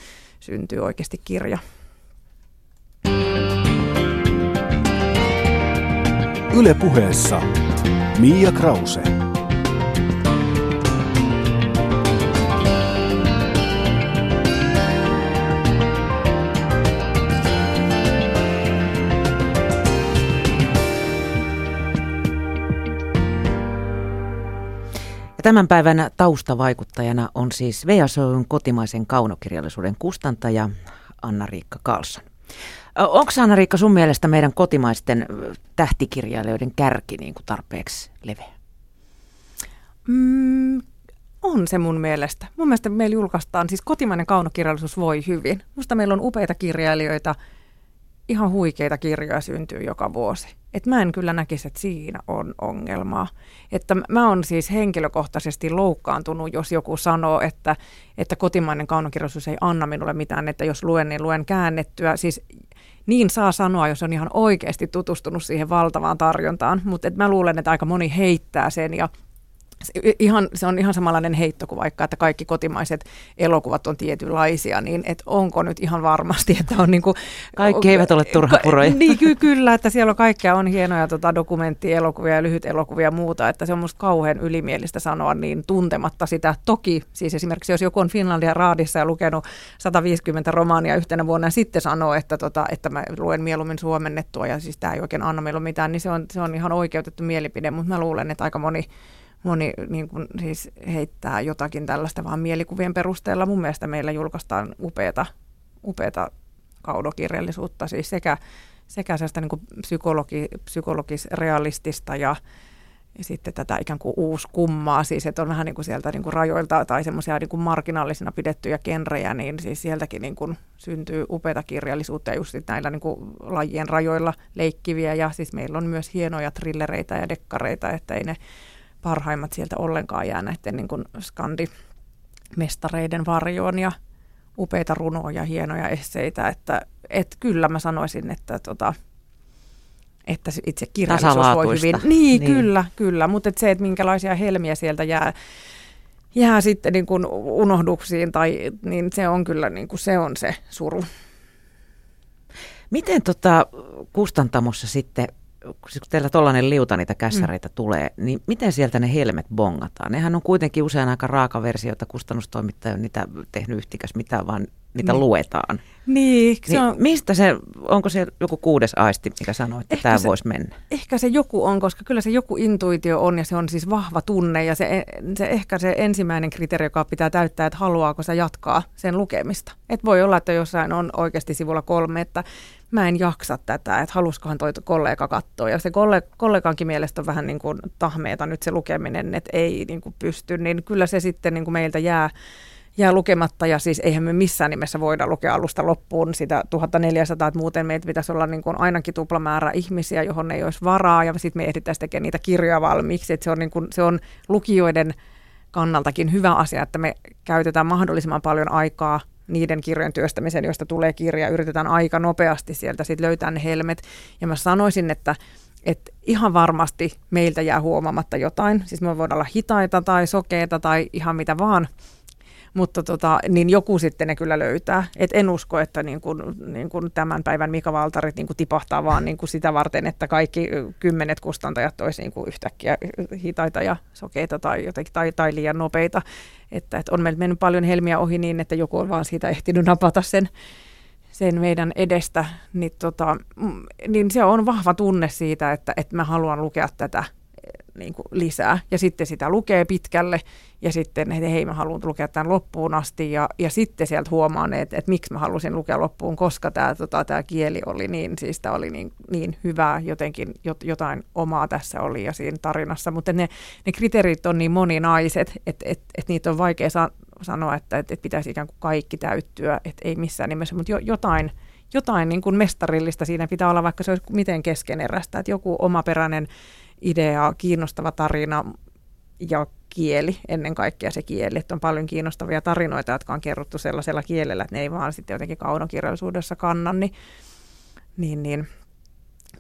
syntyy oikeasti kirja. Yle puheessa Mia Krause. Tämän päivän taustavaikuttajana on siis VSOyn kotimaisen kaunokirjallisuuden kustantaja Anna-Riikka Karlsson. Onko Anna-Riikka sun mielestä meidän kotimaisten tähtikirjailijoiden kärki niin kuin tarpeeksi leveä? Mm, on se mun mielestä. Mun mielestä meillä julkaistaan, siis kotimainen kaunokirjallisuus voi hyvin. Musta meillä on upeita kirjailijoita, ihan huikeita kirjoja syntyy joka vuosi. Et mä en kyllä näkisi, että siinä on ongelmaa. Että mä oon siis henkilökohtaisesti loukkaantunut, jos joku sanoo, että, että kotimainen kaunokirjallisuus ei anna minulle mitään, että jos luen, niin luen käännettyä. Siis niin saa sanoa, jos on ihan oikeasti tutustunut siihen valtavaan tarjontaan, mutta mä luulen, että aika moni heittää sen ja ihan, se on ihan samanlainen heitto kuin vaikka, että kaikki kotimaiset elokuvat on tietynlaisia, niin et onko nyt ihan varmasti, että on niin kuin, Kaikki eivät ole turhapuroja. Niin ky- kyllä, että siellä on kaikkea, on hienoja tota, dokumenttielokuvia ja lyhyt elokuvia ja muuta, että se on musta kauhean ylimielistä sanoa niin tuntematta sitä. Toki siis esimerkiksi jos joku on Finlandia raadissa ja lukenut 150 romaania yhtenä vuonna ja sitten sanoo, että, tota, että mä luen mieluummin suomennettua ja siis tämä ei oikein anna meillä mitään, niin se on, se on ihan oikeutettu mielipide, mutta mä luulen, että aika moni moni niin kuin, siis heittää jotakin tällaista vaan mielikuvien perusteella. Mun mielestä meillä julkaistaan upeata, upeata kaudokirjallisuutta, siis sekä, sekä sellaista niin kuin psykologi, psykologis-realistista ja, ja sitten tätä ikään kuin uuskummaa, siis että on vähän niin kuin sieltä niin kuin rajoilta tai semmoisia niin kuin marginaalisina pidettyjä genrejä, niin siis sieltäkin niin kuin syntyy upeata kirjallisuutta ja just näillä niin kuin lajien rajoilla leikkiviä ja siis meillä on myös hienoja trillereitä ja dekkareita, että ei ne parhaimmat sieltä ollenkaan jää näiden niin kuin skandimestareiden varjoon ja upeita runoja ja hienoja esseitä, että et kyllä mä sanoisin, että tota, että itse kirjallisuus voi hyvin. Niin, niin. kyllä, kyllä. Mutta et se, että minkälaisia helmiä sieltä jää, jää sitten niin kuin unohduksiin, tai, niin se on kyllä niin kuin se on se suru. Miten tota, kustantamossa sitten kun teillä tuollainen liuta niitä kässäreitä mm. tulee, niin miten sieltä ne helmet bongataan? Nehän on kuitenkin usein aika raaka versio, että kustannustoimittaja on niitä tehnyt yhtikäs mitään, vaan niitä niin. luetaan. Niin, se niin on... Mistä se, onko se joku kuudes aisti, mikä sanoo, että tämä voisi mennä? Ehkä se joku on, koska kyllä se joku intuitio on ja se on siis vahva tunne ja se, se ehkä se ensimmäinen kriteeri, joka pitää täyttää, että haluaako se jatkaa sen lukemista. Et voi olla, että jossain on oikeasti sivulla kolme, että mä en jaksa tätä, että haluskohan toi kollega katsoa. Ja se kollegankin mielestä on vähän niin kuin tahmeeta nyt se lukeminen, että ei niin kuin pysty, niin kyllä se sitten niin kuin meiltä jää, jää lukematta. Ja siis eihän me missään nimessä voida lukea alusta loppuun sitä 1400, että muuten meitä pitäisi olla niin kuin ainakin tuplamäärä ihmisiä, johon ei olisi varaa. Ja sitten me ehdittäisiin tekemään niitä kirjoja valmiiksi. Että se on, niin kuin, se on lukijoiden kannaltakin hyvä asia, että me käytetään mahdollisimman paljon aikaa niiden kirjojen työstämisen, joista tulee kirja. Yritetään aika nopeasti sieltä sit löytää ne helmet. Ja mä sanoisin, että, että ihan varmasti meiltä jää huomaamatta jotain. Siis me voidaan olla hitaita tai sokeita tai ihan mitä vaan, mutta tota, niin joku sitten ne kyllä löytää. Et en usko, että niin kun, niin kun tämän päivän Mika Valtarit niin tipahtaa vaan niin sitä varten, että kaikki kymmenet kustantajat olisi niin yhtäkkiä hitaita ja sokeita tai, jotenkin, tai, tai liian nopeita. Että, että on mennyt paljon helmiä ohi niin, että joku on vaan siitä ehtinyt napata sen, sen meidän edestä, niin, tota, mm, niin se on vahva tunne siitä, että, että mä haluan lukea tätä niin kuin lisää. Ja sitten sitä lukee pitkälle ja sitten, että hei mä haluan lukea tämän loppuun asti. Ja, ja sitten sieltä huomaan, että, että miksi mä halusin lukea loppuun, koska tämä, tota, tämä kieli oli niin, siis tämä oli niin, niin hyvää, jotenkin jotain omaa tässä oli ja siinä tarinassa, mutta ne, ne kriteerit on niin moninaiset, että, että, että niitä on vaikea sa- sanoa, että, että, pitäisi ikään kuin kaikki täyttyä, että ei missään nimessä, mutta jo, jotain, jotain niin kuin mestarillista siinä pitää olla, vaikka se olisi miten keskeneräistä, että joku omaperäinen idea, kiinnostava tarina ja kieli, ennen kaikkea se kieli, että on paljon kiinnostavia tarinoita, jotka on kerrottu sellaisella kielellä, että ne ei vaan sitten jotenkin kaunokirjallisuudessa kannan, niin, niin, niin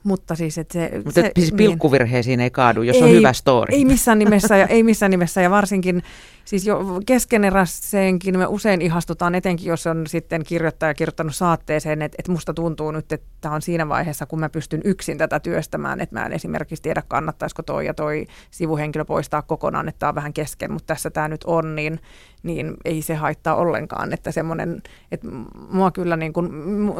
mutta siis, että se... Mutta se, siis pilkkuvirheisiin niin, ei kaadu, jos ei, on hyvä story. Ei missään nimessä, ja, ei [LAUGHS] missään nimessä, ja varsinkin siis jo keskeneräiseenkin me usein ihastutaan, etenkin jos on sitten kirjoittaja kirjoittanut saatteeseen, että, että musta tuntuu nyt, että tämä on siinä vaiheessa, kun mä pystyn yksin tätä työstämään, että mä en esimerkiksi tiedä, kannattaisiko toi ja toi sivuhenkilö poistaa kokonaan, että tämä on vähän kesken, mutta tässä tämä nyt on, niin, niin ei se haittaa ollenkaan, että semmoinen, että mua kyllä niin kuin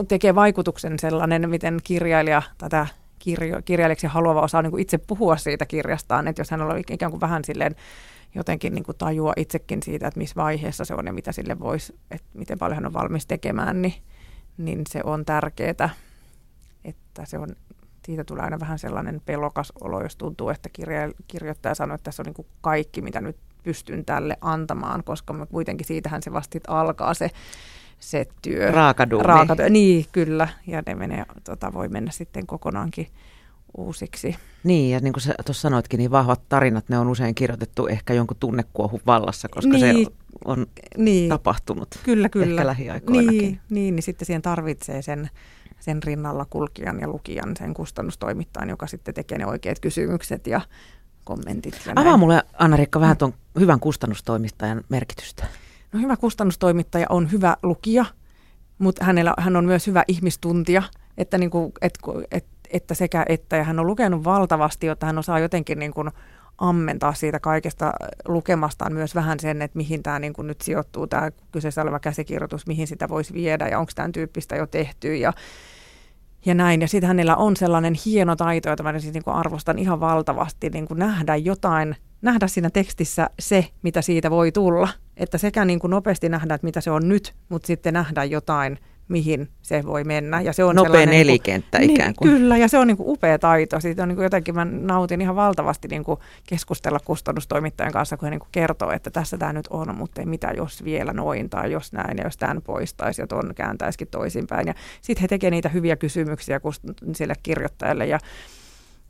tekee vaikutuksen sellainen, miten kirjailija tätä kirjo, kirjailijaksi haluava osaa niin kuin itse puhua siitä kirjastaan, että jos hän on ikään kuin vähän silleen jotenkin niin kuin tajua itsekin siitä, että missä vaiheessa se on ja mitä sille voisi, että miten paljon hän on valmis tekemään, niin, niin se on tärkeää, että se on, siitä tulee aina vähän sellainen pelokas olo, jos tuntuu, että kirja, kirjoittaja sanoo, että tässä on niin kuin kaikki, mitä nyt pystyn tälle antamaan, koska me kuitenkin siitähän se vasta alkaa se se työ. Raakaduuni. Raakatyö, niin kyllä, ja ne menee, tota, voi mennä sitten kokonaankin uusiksi. Niin, ja niin kuin sä tuossa sanoitkin, niin vahvat tarinat, ne on usein kirjoitettu ehkä jonkun tunnekuohun vallassa, koska Niin. se on Niin, tapahtunut kyllä, kyllä. ehkä lähiaikoinakin. Niin, niin, niin sitten siihen tarvitsee sen, sen rinnalla kulkijan ja lukijan, sen kustannustoimittajan, joka sitten tekee ne oikeat kysymykset ja kommentit. Ja Avaa näin. mulle, Anna-Riikka, vähän tuon hyvän kustannustoimittajan merkitystä. No hyvä kustannustoimittaja on hyvä lukija, mutta hänellä, hän on myös hyvä ihmistuntija, että, niin kuin, et, et, että sekä että, ja hän on lukenut valtavasti, jotta hän osaa jotenkin niin kuin ammentaa siitä kaikesta lukemastaan myös vähän sen, että mihin tämä niin kuin nyt sijoittuu, tämä kyseessä oleva käsikirjoitus, mihin sitä voisi viedä ja onko tämän tyyppistä jo tehty ja, ja näin. Ja sitten hänellä on sellainen hieno taito, jota mä siis niin kuin arvostan ihan valtavasti, niin kuin nähdä jotain, nähdä siinä tekstissä se, mitä siitä voi tulla. Että sekä niin kuin nopeasti nähdä, että mitä se on nyt, mutta sitten nähdä jotain, mihin se voi mennä. Ja se on Nopea sellainen niin kuin- nelikenttä ikään kuin. Kyllä, ja se on niin kuin upea taito. Siitä on niin kuin jotenkin, mä nautin ihan valtavasti niin kuin keskustella kustannustoimittajan kanssa, kun he niin kuin kertoo, että tässä tämä nyt on, mutta ei mitä jos vielä noin, tai jos näin, ja jos tämän poistaisi, ja tuon kääntäisikin toisinpäin. Ja sitten he tekevät niitä hyviä kysymyksiä sille kirjoittajalle, ja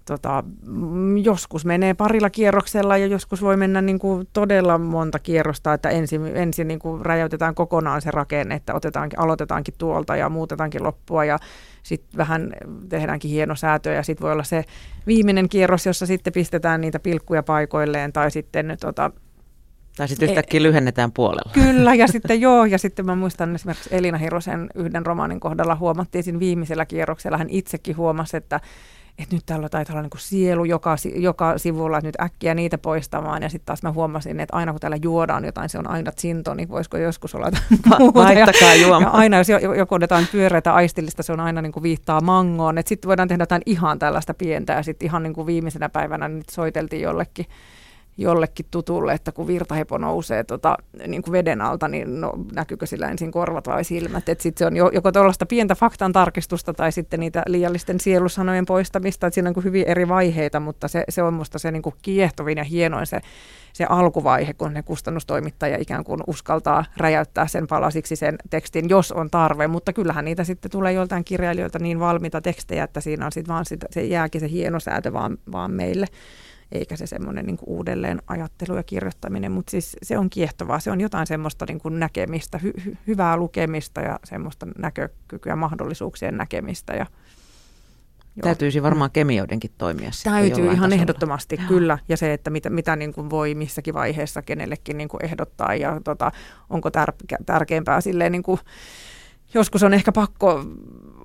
tota, mm, joskus menee parilla kierroksella ja joskus voi mennä niin kuin todella monta kierrosta, että ensin, ensin niin kuin räjäytetään kokonaan se rakenne, että otetaankin, aloitetaankin tuolta ja muutetaankin loppua ja sitten vähän tehdäänkin hieno säätö ja sitten voi olla se viimeinen kierros, jossa sitten pistetään niitä pilkkuja paikoilleen tai sitten tota, Tai sitten yhtäkkiä lyhennetään puolella. Kyllä, ja [LAUGHS] sitten joo, ja sitten mä muistan esimerkiksi Elina Hirosen yhden romaanin kohdalla huomattiin siinä viimeisellä kierroksella, hän itsekin huomasi, että että nyt täällä taitaa olla niin kuin sielu joka, joka sivulla, että nyt äkkiä niitä poistamaan. Ja sitten taas mä huomasin, että aina kun täällä juodaan jotain, se on aina zinto, niin voisiko joskus olla jotain muuta. Ja, vaihtakaa ja aina jos jo- joku on jotain pyöreitä aistillista, se on aina niin kuin viittaa mangoon. Että sitten voidaan tehdä jotain ihan tällaista pientä ja sitten ihan niin kuin viimeisenä päivänä nyt soiteltiin jollekin jollekin tutulle, että kun virtahepo nousee tota, niin kuin veden alta, niin no, näkyykö sillä ensin korvat vai silmät. Että sitten se on jo, joko tuollaista pientä faktan tarkistusta tai sitten niitä liiallisten sielusanojen poistamista. Että siinä on niin hyvin eri vaiheita, mutta se, se on musta se niin kuin kiehtovin ja hienoin se, se alkuvaihe, kun ne kustannustoimittaja ikään kuin uskaltaa räjäyttää sen palasiksi sen tekstin, jos on tarve. Mutta kyllähän niitä sitten tulee joltain kirjailijoilta niin valmiita tekstejä, että siinä on sitten vaan sitä, se jääkin se hieno säätö vaan, vaan meille eikä se semmoinen niin uudelleen ajattelu ja kirjoittaminen, mutta siis se on kiehtovaa, se on jotain semmoista niin kuin näkemistä, hy- hy- hyvää lukemista ja semmoista näkökykyä, mahdollisuuksien näkemistä. Ja, joo. Täytyisi varmaan kemioidenkin toimia sitten Täytyy ihan tasolla. ehdottomasti, Joo. kyllä. Ja se, että mitä, mitä niin kuin voi missäkin vaiheessa kenellekin niin kuin ehdottaa ja tota, onko tär- tärkeämpää silleen niin kuin, joskus on ehkä pakko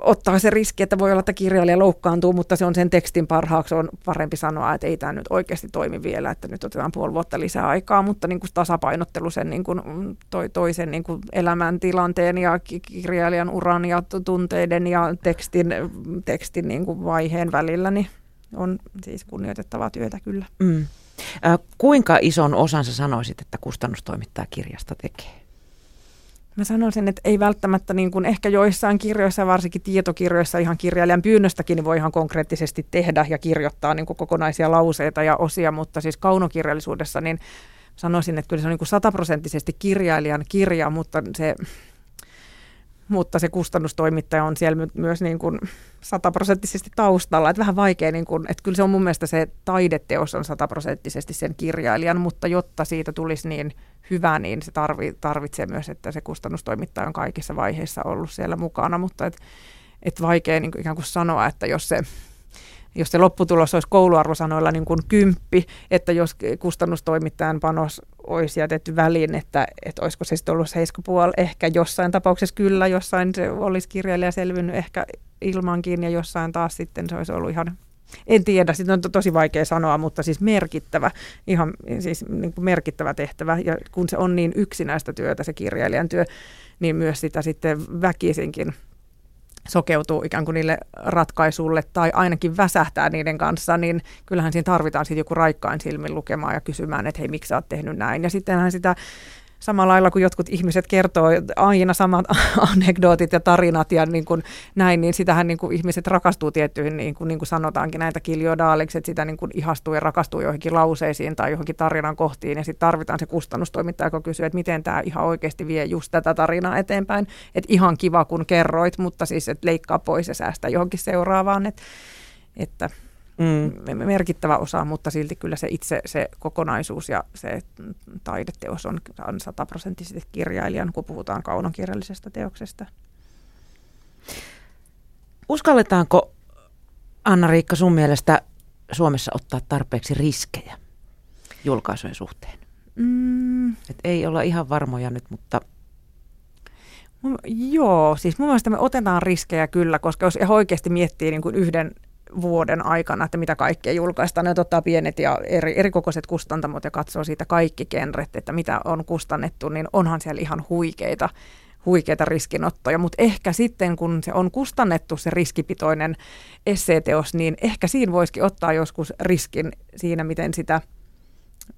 ottaa se riski, että voi olla, että kirjailija loukkaantuu, mutta se on sen tekstin parhaaksi on parempi sanoa, että ei tämä nyt oikeasti toimi vielä, että nyt otetaan puoli vuotta lisää aikaa, mutta niin kuin tasapainottelu sen niin kuin toi, toisen niin kuin elämäntilanteen ja ki- kirjailijan uran ja tunteiden ja tekstin, tekstin niin kuin vaiheen välillä, niin on siis kunnioitettavaa työtä kyllä. Mm. Äh, kuinka ison osan sä sanoisit, että kustannustoimittaja kirjasta tekee? Mä sanoisin, että ei välttämättä niin kuin ehkä joissain kirjoissa, varsinkin tietokirjoissa ihan kirjailijan pyynnöstäkin, niin voi ihan konkreettisesti tehdä ja kirjoittaa niin kuin kokonaisia lauseita ja osia, mutta siis kaunokirjallisuudessa niin sanoisin, että kyllä se on niin sataprosenttisesti kirjailijan kirja, mutta se, mutta se kustannustoimittaja on siellä my- myös niin kuin sataprosenttisesti taustalla. Että vähän vaikea, niin kuin, että kyllä se on mun mielestä se taideteos on sataprosenttisesti sen kirjailijan, mutta jotta siitä tulisi niin hyvä, niin se tarvi, tarvitsee myös, että se kustannustoimittaja on kaikissa vaiheissa ollut siellä mukana, mutta et, et vaikea niin kuin ikään kuin sanoa, että jos se jos se lopputulos olisi kouluarvosanoilla niin kuin kymppi, että jos kustannustoimittajan panos olisi jätetty väliin, että, että olisiko se sitten ollut 7,5, ehkä jossain tapauksessa kyllä, jossain se olisi kirjailija selvinnyt ehkä ilmankin ja jossain taas sitten se olisi ollut ihan en tiedä, sitten on to- tosi vaikea sanoa, mutta siis merkittävä, ihan siis niin kuin merkittävä tehtävä. Ja kun se on niin yksinäistä työtä, se kirjailijan työ, niin myös sitä sitten väkisinkin sokeutuu ikään kuin niille ratkaisulle tai ainakin väsähtää niiden kanssa, niin kyllähän siinä tarvitaan sitten joku raikkain silmin lukemaan ja kysymään, että hei, miksi sä oot tehnyt näin. Ja sittenhän sitä samalla lailla kuin jotkut ihmiset kertoo aina samat [LAUGHS] anekdootit ja tarinat ja niin kuin näin, niin sitähän niin kuin ihmiset rakastuu tiettyihin, niin kuin, niin kuin sanotaankin näitä kiljodaaliksi, että sitä niin kuin ihastuu ja rakastuu johonkin lauseisiin tai johonkin tarinan kohtiin. Ja sitten tarvitaan se kustannustoimittaja, joka kysyy, että miten tämä ihan oikeasti vie just tätä tarinaa eteenpäin, että ihan kiva kun kerroit, mutta siis että leikkaa pois ja säästää johonkin seuraavaan, että, että mm. merkittävä osa, mutta silti kyllä se itse se kokonaisuus ja se taideteos on, on sataprosenttisesti kirjailijan, kun puhutaan kaunokirjallisesta teoksesta. Uskalletaanko, Anna-Riikka, sun mielestä Suomessa ottaa tarpeeksi riskejä julkaisujen suhteen? Mm. Et ei olla ihan varmoja nyt, mutta Joo, siis mun mielestä me otetaan riskejä kyllä, koska jos oikeasti miettii niin kuin yhden vuoden aikana, että mitä kaikkea julkaistaan. Ne ottaa pienet ja eri, erikokoiset kustantamot ja katsoo siitä kaikki genret, että mitä on kustannettu, niin onhan siellä ihan huikeita huikeita riskinottoja, mutta ehkä sitten kun se on kustannettu se riskipitoinen esseeteos, niin ehkä siinä voisikin ottaa joskus riskin siinä, miten sitä –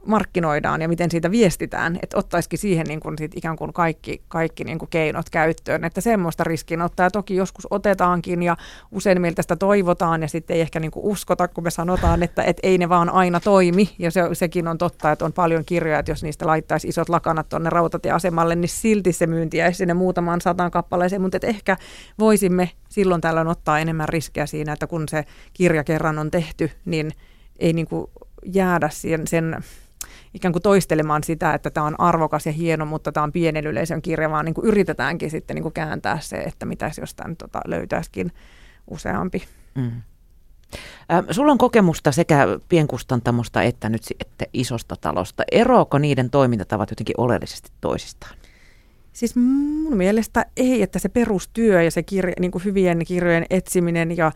markkinoidaan ja miten siitä viestitään, että ottaisikin siihen niin kuin sit ikään kuin kaikki, kaikki niin kuin keinot käyttöön, että semmoista riskinottaa toki joskus otetaankin ja usein meiltä sitä toivotaan ja sitten ei ehkä niin kuin uskota, kun me sanotaan, että, että ei ne vaan aina toimi. Ja se, sekin on totta, että on paljon kirjoja, että jos niistä laittaisi isot lakanat tuonne rautatieasemalle, niin silti se myynti jäisi sinne muutamaan sataan kappaleeseen, mutta että ehkä voisimme silloin tällöin ottaa enemmän riskejä siinä, että kun se kirja kerran on tehty, niin ei niin kuin jäädä sen, sen ikään kuin toistelemaan sitä, että tämä on arvokas ja hieno, mutta tämä on pienen yleisön kirja, vaan niin kuin yritetäänkin sitten niin kuin kääntää se, että mitä jos tämän tota, löytäisikin useampi. Mm. Sulla on kokemusta sekä pienkustantamosta että nyt sitten isosta talosta. Eroako niiden toimintatavat jotenkin oleellisesti toisistaan? Siis mun mielestä ei, että se perustyö ja se kirja, niin kuin hyvien kirjojen etsiminen ja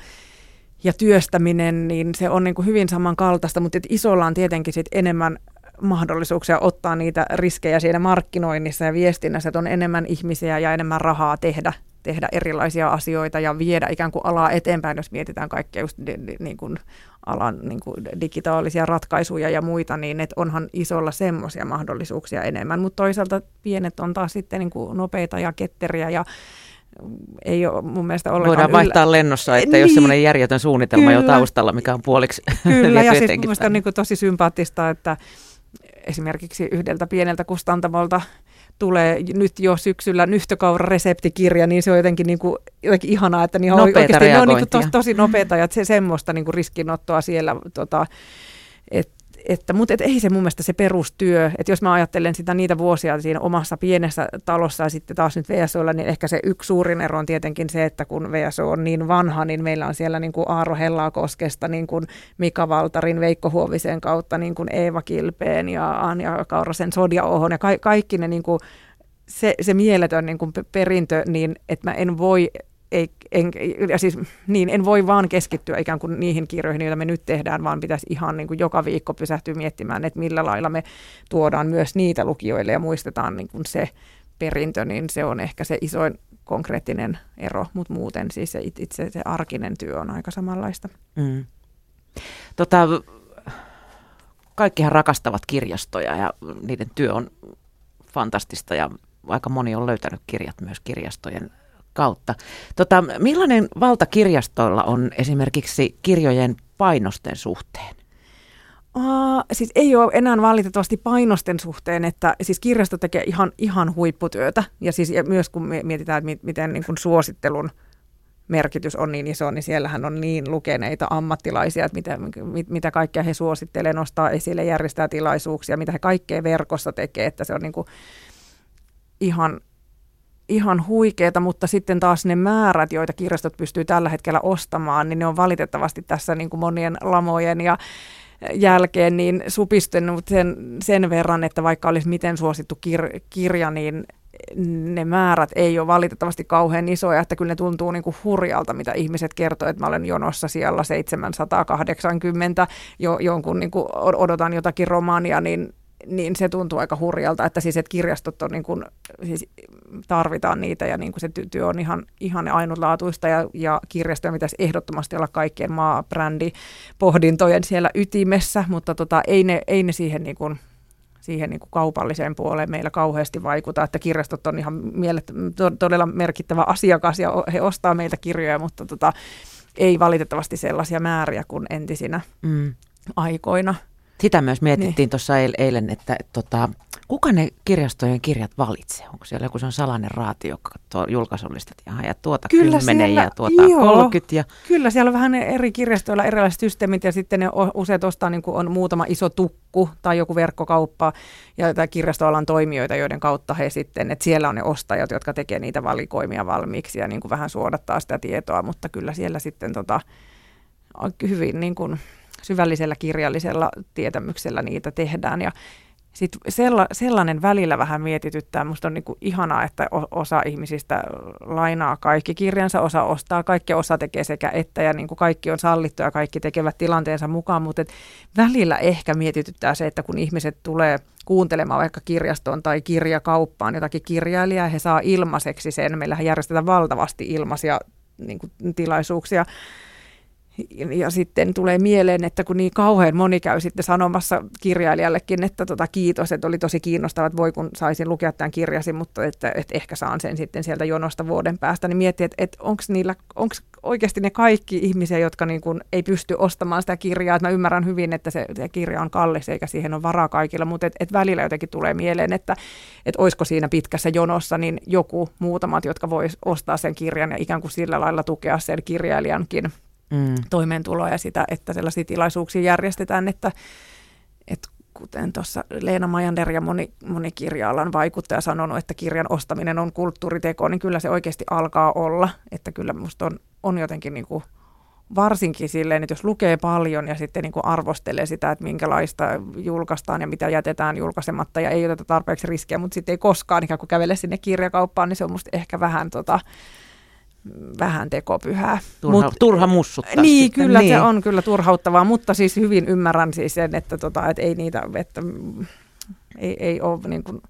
ja työstäminen, niin se on niin kuin hyvin samankaltaista, mutta isolla on tietenkin sit enemmän mahdollisuuksia ottaa niitä riskejä siinä markkinoinnissa ja viestinnässä, että on enemmän ihmisiä ja enemmän rahaa tehdä, tehdä erilaisia asioita ja viedä ikään kuin alaa eteenpäin, jos mietitään kaikkia just di, di, niin kuin alan niin kuin digitaalisia ratkaisuja ja muita, niin että onhan isolla semmoisia mahdollisuuksia enemmän, mutta toisaalta pienet on taas sitten niin kuin nopeita ja ketteriä ja ei ole mun mielestä ollenkaan Voidaan vaihtaa yllä... lennossa, että niin, jos semmoinen järjetön suunnitelma kyllä, jo taustalla, mikä on puoliksi [LAUGHS] Kyllä, ja siis mun on niin kuin tosi sympaattista, että esimerkiksi yhdeltä pieneltä kustantamolta tulee nyt jo syksyllä nyhtökaura-reseptikirja, niin se on jotenkin, niin kuin, jotenkin ihanaa, että niin oikeasti ne on niin kuin tosi, tosi nopeita ja se, semmoista niin kuin riskinottoa siellä, tota, että että, mutta et ei se mun mielestä se perustyö, että jos mä ajattelen sitä niitä vuosia siinä omassa pienessä talossa ja sitten taas nyt VSOlla, niin ehkä se yksi suurin ero on tietenkin se, että kun VSO on niin vanha, niin meillä on siellä niin kuin Aaro Hellakoskesta, niin kuin Mika Valtarin, Veikko Huovisen kautta, niin kuin Eeva Kilpeen ja Anja Kaurasen Sodia Ohon ja ka- kaikki ne niin kuin se, se mieletön niin kuin perintö, niin että mä en voi ei, en, ja siis, niin, en voi vaan keskittyä ikään kuin niihin kirjoihin, joita me nyt tehdään, vaan pitäisi ihan niin kuin joka viikko pysähtyä miettimään, että millä lailla me tuodaan myös niitä lukijoille ja muistetaan niin kuin se perintö, niin se on ehkä se isoin konkreettinen ero, mutta muuten siis se itse se arkinen työ on aika samanlaista. Mm. Tota, kaikkihan rakastavat kirjastoja ja niiden työ on fantastista ja aika moni on löytänyt kirjat myös kirjastojen kautta. Tota, millainen valta kirjastoilla on esimerkiksi kirjojen painosten suhteen? Uh, siis ei ole enää valitettavasti painosten suhteen, että siis kirjasto tekee ihan, ihan huipputyötä. Ja siis ja myös kun mietitään, että miten niin kuin suosittelun merkitys on niin iso, niin siellähän on niin lukeneita ammattilaisia, että mitä, mit, mitä kaikkea he suosittelee, nostaa esille, järjestää tilaisuuksia, mitä he kaikkea verkossa tekee, että se on niin kuin ihan ihan huikeeta, mutta sitten taas ne määrät, joita kirjastot pystyy tällä hetkellä ostamaan, niin ne on valitettavasti tässä niin kuin monien lamojen ja jälkeen niin supistunut sen, sen verran, että vaikka olisi miten suosittu kir- kirja, niin ne määrät ei ole valitettavasti kauhean isoja, että kyllä ne tuntuu niin kuin hurjalta, mitä ihmiset kertoo, että mä olen jonossa siellä 780, jo, jonkun niin kuin odotan jotakin romaania, niin niin se tuntuu aika hurjalta, että siis että kirjastot on niin kuin, siis tarvitaan niitä ja niin kuin se työ on ihan, ihan ainutlaatuista ja, ja kirjastoja pitäisi ehdottomasti olla kaikkien maabrändi pohdintojen siellä ytimessä, mutta tota, ei, ne, ei ne siihen niin kuin, siihen niin kuin kaupalliseen puoleen meillä kauheasti vaikuta, että kirjastot on ihan mielet, to, todella merkittävä asiakas ja he ostaa meiltä kirjoja, mutta tota, ei valitettavasti sellaisia määriä kuin entisinä mm. aikoina. Sitä myös mietittiin niin. tuossa eilen, että, tota, kuka ne kirjastojen kirjat valitsee? Onko siellä joku on salainen raati, joka katsoo julkaisullistat ja, ja tuota kyllä 10 siellä, ja tuota joo, 30? Ja... Kyllä, siellä on vähän eri kirjastoilla erilaiset systeemit ja sitten ne useat ostaa niin on muutama iso tukku tai joku verkkokauppa ja tai kirjastoalan toimijoita, joiden kautta he sitten, että siellä on ne ostajat, jotka tekee niitä valikoimia valmiiksi ja niin kuin vähän suodattaa sitä tietoa, mutta kyllä siellä sitten tota, hyvin niin kuin syvällisellä kirjallisella tietämyksellä niitä tehdään. Ja sitten sella, sellainen välillä vähän mietityttää. Musta on niinku ihanaa, että osa ihmisistä lainaa kaikki kirjansa, osa ostaa kaikki, osa tekee sekä että ja niinku kaikki on sallittu ja kaikki tekevät tilanteensa mukaan. Mutta välillä ehkä mietityttää se, että kun ihmiset tulee kuuntelemaan vaikka kirjastoon tai kirjakauppaan jotakin kirjailijaa, he saa ilmaiseksi sen. Meillähän järjestetään valtavasti ilmaisia niin kuin, tilaisuuksia ja sitten tulee mieleen, että kun niin kauhean moni käy sitten sanomassa kirjailijallekin, että tota, kiitos, että oli tosi kiinnostavaa, että voi kun saisin lukea tämän kirjasi, mutta että, että ehkä saan sen sitten sieltä jonosta vuoden päästä, niin miettii, että, että onko niillä, onko oikeasti ne kaikki ihmisiä, jotka niin kuin ei pysty ostamaan sitä kirjaa, että mä ymmärrän hyvin, että se, se kirja on kallis eikä siihen ole varaa kaikilla, mutta et, et välillä jotenkin tulee mieleen, että et olisiko siinä pitkässä jonossa niin joku muutamat, jotka vois ostaa sen kirjan ja ikään kuin sillä lailla tukea sen kirjailijankin mm. toimeentuloa ja sitä, että sellaisia tilaisuuksia järjestetään, että, että kuten tuossa Leena Majander ja moni, moni kirja-alan vaikuttaja sanonut, että kirjan ostaminen on kulttuuriteko, niin kyllä se oikeasti alkaa olla. Että kyllä minusta on, on jotenkin niin kuin varsinkin silleen, että jos lukee paljon ja sitten niin kuin arvostelee sitä, että minkälaista julkaistaan ja mitä jätetään julkaisematta ja ei oteta tarpeeksi riskejä, mutta sitten ei koskaan ikään kuin kävele sinne kirjakauppaan, niin se on musta ehkä vähän tota, vähän tekopyhää. Turha, Mut, turha mussuttaa. Niin, sitten. kyllä niin. se on kyllä turhauttavaa, mutta siis hyvin ymmärrän siis sen, että, tota, että ei niitä, että ei, ei ole niin kuin,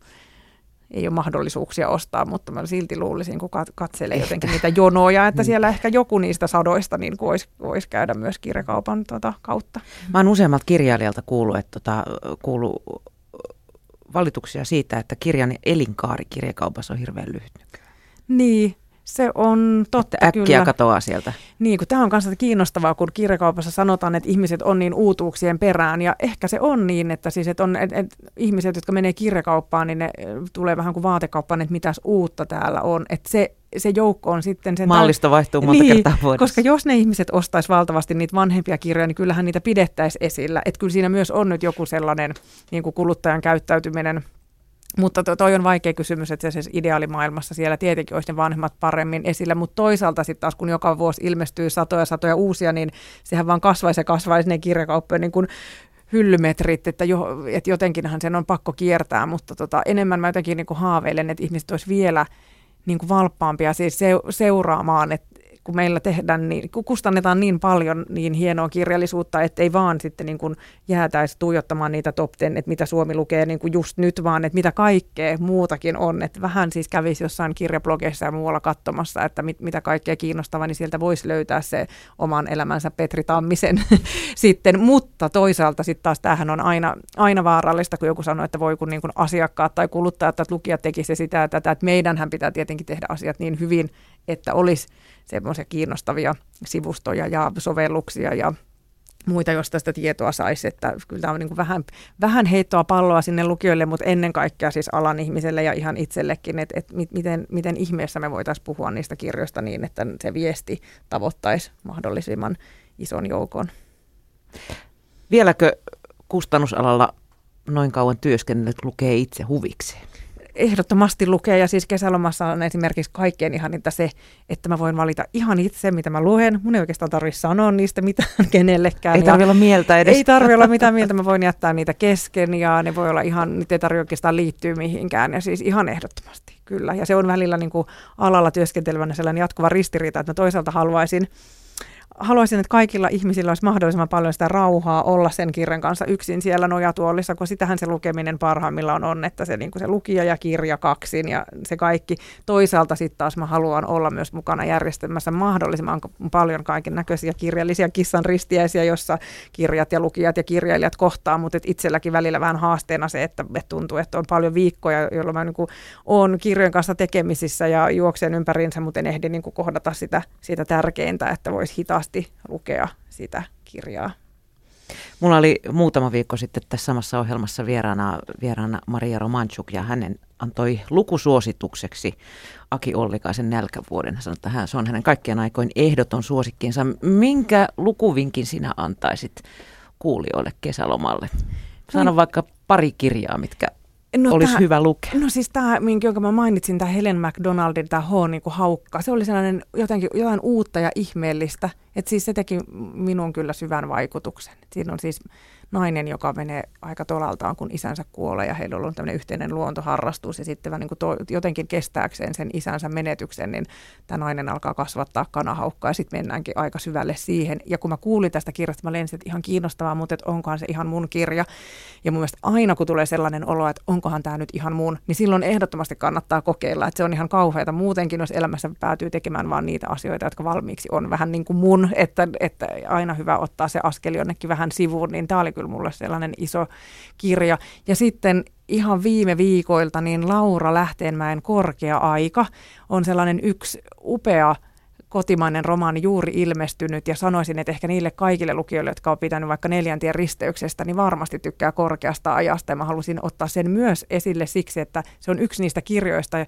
ei ole mahdollisuuksia ostaa, mutta mä silti luulisin, kun katselee jotenkin niitä jonoja, että niin. siellä ehkä joku niistä sadoista niin voisi vois käydä myös kirjakaupan tota, kautta. Mä oon useammalta kirjailijalta kuullut, että tota, kuuluu valituksia siitä, että kirjan elinkaari kirjakaupassa on hirveän lyhyt nykyään. Niin, se on totta että äkkiä kyllä. katoaa sieltä. Niin, kun tämä on myös kiinnostavaa, kun kirjakaupassa sanotaan, että ihmiset on niin uutuuksien perään. Ja ehkä se on niin, että, siis, että on, että, että ihmiset, jotka menee kirjakauppaan, niin ne tulee vähän kuin vaatekauppaan, että mitäs uutta täällä on. Että se, se joukko on sitten sen... Mallista vaihtuu monta niin, kertaa vuodessa. Koska jos ne ihmiset ostaisi valtavasti niitä vanhempia kirjoja, niin kyllähän niitä pidettäisiin esillä. Että kyllä siinä myös on nyt joku sellainen niin kuin kuluttajan käyttäytyminen – mutta to, toi on vaikea kysymys, että se ideaalimaailmassa siellä tietenkin olisi ne vanhemmat paremmin esillä, mutta toisaalta sitten taas kun joka vuosi ilmestyy satoja satoja uusia, niin sehän vaan kasvaisi ja kasvaisi ne kirjakauppojen niin hyllymetrit, että, jo, että jotenkinhan sen on pakko kiertää, mutta tota, enemmän mä jotenkin niin kuin haaveilen, että ihmiset olisi vielä niin kuin valppaampia siis seuraamaan, että kun meillä tehdään niin, kun kustannetaan niin paljon niin hienoa kirjallisuutta, että ei vaan sitten niin kuin jäätäisi tuijottamaan niitä top 10, että mitä Suomi lukee niin kuin just nyt, vaan että mitä kaikkea muutakin on. Että vähän siis kävisi jossain kirjablogeissa ja muualla katsomassa, että mit, mitä kaikkea kiinnostavaa, niin sieltä voisi löytää se oman elämänsä Petri Tammisen [LAUGHS] sitten. Mutta toisaalta sitten taas tämähän on aina, aina vaarallista, kun joku sanoo, että voi kun niin kuin asiakkaat tai kuluttajat tai lukijat tekisi sitä ja tätä, että meidänhän pitää tietenkin tehdä asiat niin hyvin, että olisi semmoisia kiinnostavia sivustoja ja sovelluksia ja muita, jos tästä tietoa saisi, että kyllä tämä on niin vähän, vähän heittoa palloa sinne lukijoille, mutta ennen kaikkea siis alan ihmiselle ja ihan itsellekin, että, että miten, miten ihmeessä me voitaisiin puhua niistä kirjoista niin, että se viesti tavoittaisi mahdollisimman ison joukon. Vieläkö kustannusalalla noin kauan työskennellyt lukee itse huvikseen? Ehdottomasti lukea ja siis kesälomassa on esimerkiksi kaikkein ihaninta se, että mä voin valita ihan itse, mitä mä luen. Mun ei oikeastaan tarvitse sanoa niistä mitään [LAUGHS] kenellekään. Ei tarvitse olla mieltä edes. Ei tarvitse olla mitään mieltä, mä voin jättää niitä kesken ja ne voi olla ihan, niitä ei tarvitse oikeastaan liittyä mihinkään ja siis ihan ehdottomasti kyllä. Ja se on välillä niin kuin alalla työskentelevänä sellainen jatkuva ristiriita, että mä toisaalta haluaisin haluaisin, että kaikilla ihmisillä olisi mahdollisimman paljon sitä rauhaa olla sen kirjan kanssa yksin siellä nojatuolissa, kun sitähän se lukeminen parhaimmillaan on, että se, niin se lukija ja kirja kaksin ja se kaikki. Toisaalta sitten taas mä haluan olla myös mukana järjestelmässä mahdollisimman paljon kaiken näköisiä kirjallisia kissan ristiäisiä, jossa kirjat ja lukijat ja kirjailijat kohtaa, mutta et itselläkin välillä vähän haasteena se, että, että tuntuu, että on paljon viikkoja, jolloin mä niin olen kirjojen kanssa tekemisissä ja juoksen ympäriinsä, mutta en ehdi niin kohdata sitä, sitä tärkeintä, että voisi hitaasti lukea sitä kirjaa. Mulla oli muutama viikko sitten tässä samassa ohjelmassa vieraana, vieraana Maria Romanchuk ja hänen antoi lukusuositukseksi Aki Ollikaisen nälkävuoden. Hän sanoi, että hän, se on hänen kaikkien aikoin ehdoton suosikkiinsa. Minkä lukuvinkin sinä antaisit kuulijoille kesälomalle? Sano no, vaikka pari kirjaa, mitkä No olisi tää, hyvä lukea. No siis tämä, jonka mä mainitsin, tämä Helen McDonaldin, tämä H niin haukka, se oli sellainen jotenkin jotain uutta ja ihmeellistä. Että siis se teki minun kyllä syvän vaikutuksen. Siinä on siis nainen, joka menee aika tolaltaan, kun isänsä kuolee ja heillä on ollut tämmöinen yhteinen luontoharrastus ja sitten niin kuin to, jotenkin kestääkseen sen isänsä menetyksen, niin tämä nainen alkaa kasvattaa kanahaukkaa ja sitten mennäänkin aika syvälle siihen. Ja kun mä kuulin tästä kirjasta, mä lensin, että ihan kiinnostavaa, mutta että onkohan se ihan mun kirja. Ja mun mielestä aina kun tulee sellainen olo, että onkohan tämä nyt ihan mun, niin silloin ehdottomasti kannattaa kokeilla, että se on ihan kauheata muutenkin, jos elämässä päätyy tekemään vaan niitä asioita, jotka valmiiksi on vähän niin kuin mun, että, että aina hyvä ottaa se askel jonnekin vähän sivuun, niin tämä oli kyllä mulle sellainen iso kirja. Ja sitten ihan viime viikoilta niin Laura Lähteenmäen Korkea aika on sellainen yksi upea kotimainen romaani juuri ilmestynyt ja sanoisin, että ehkä niille kaikille lukijoille, jotka on pitänyt vaikka neljäntien risteyksestä, niin varmasti tykkää korkeasta ajasta ja mä halusin ottaa sen myös esille siksi, että se on yksi niistä kirjoista,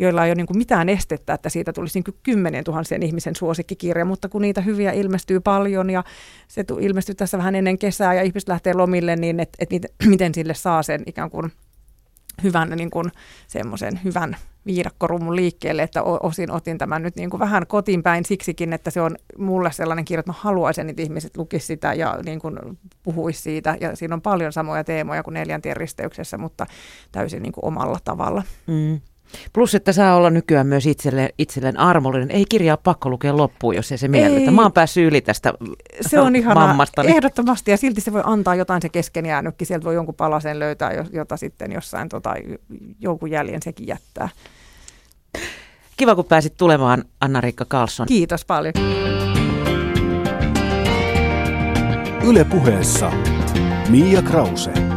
joilla ei ole niin kuin mitään estettä, että siitä tulisi niin kuin kymmenen tuhansien ihmisen suosikkikirja, mutta kun niitä hyviä ilmestyy paljon ja se ilmestyy tässä vähän ennen kesää ja ihmiset lähtee lomille, niin et, et, [CLEARS THROAT] miten sille saa sen ikään kuin hyvän niin kuin semmoisen hyvän viidakkorumun liikkeelle, että osin otin tämän nyt niin kuin vähän kotiin päin siksikin, että se on mulle sellainen kirja, että mä haluaisin, että ihmiset lukisivat sitä ja niin kuin puhuisi siitä. Ja siinä on paljon samoja teemoja kuin neljäntien risteyksessä, mutta täysin niin kuin omalla tavalla. Mm. Plus, että saa olla nykyään myös itselle, itselleen armollinen. Ei kirjaa pakko lukea loppuun, jos ei se miellytä. Mä oon päässyt yli tästä Se on ihan ehdottomasti ja silti se voi antaa jotain se kesken jäänytkin. Sieltä voi jonkun palasen löytää, jota sitten jossain tota, jonkun jäljen sekin jättää. Kiva, kun pääsit tulemaan, Anna-Riikka Karlsson. Kiitos paljon. Yle puheessa Mia Krause.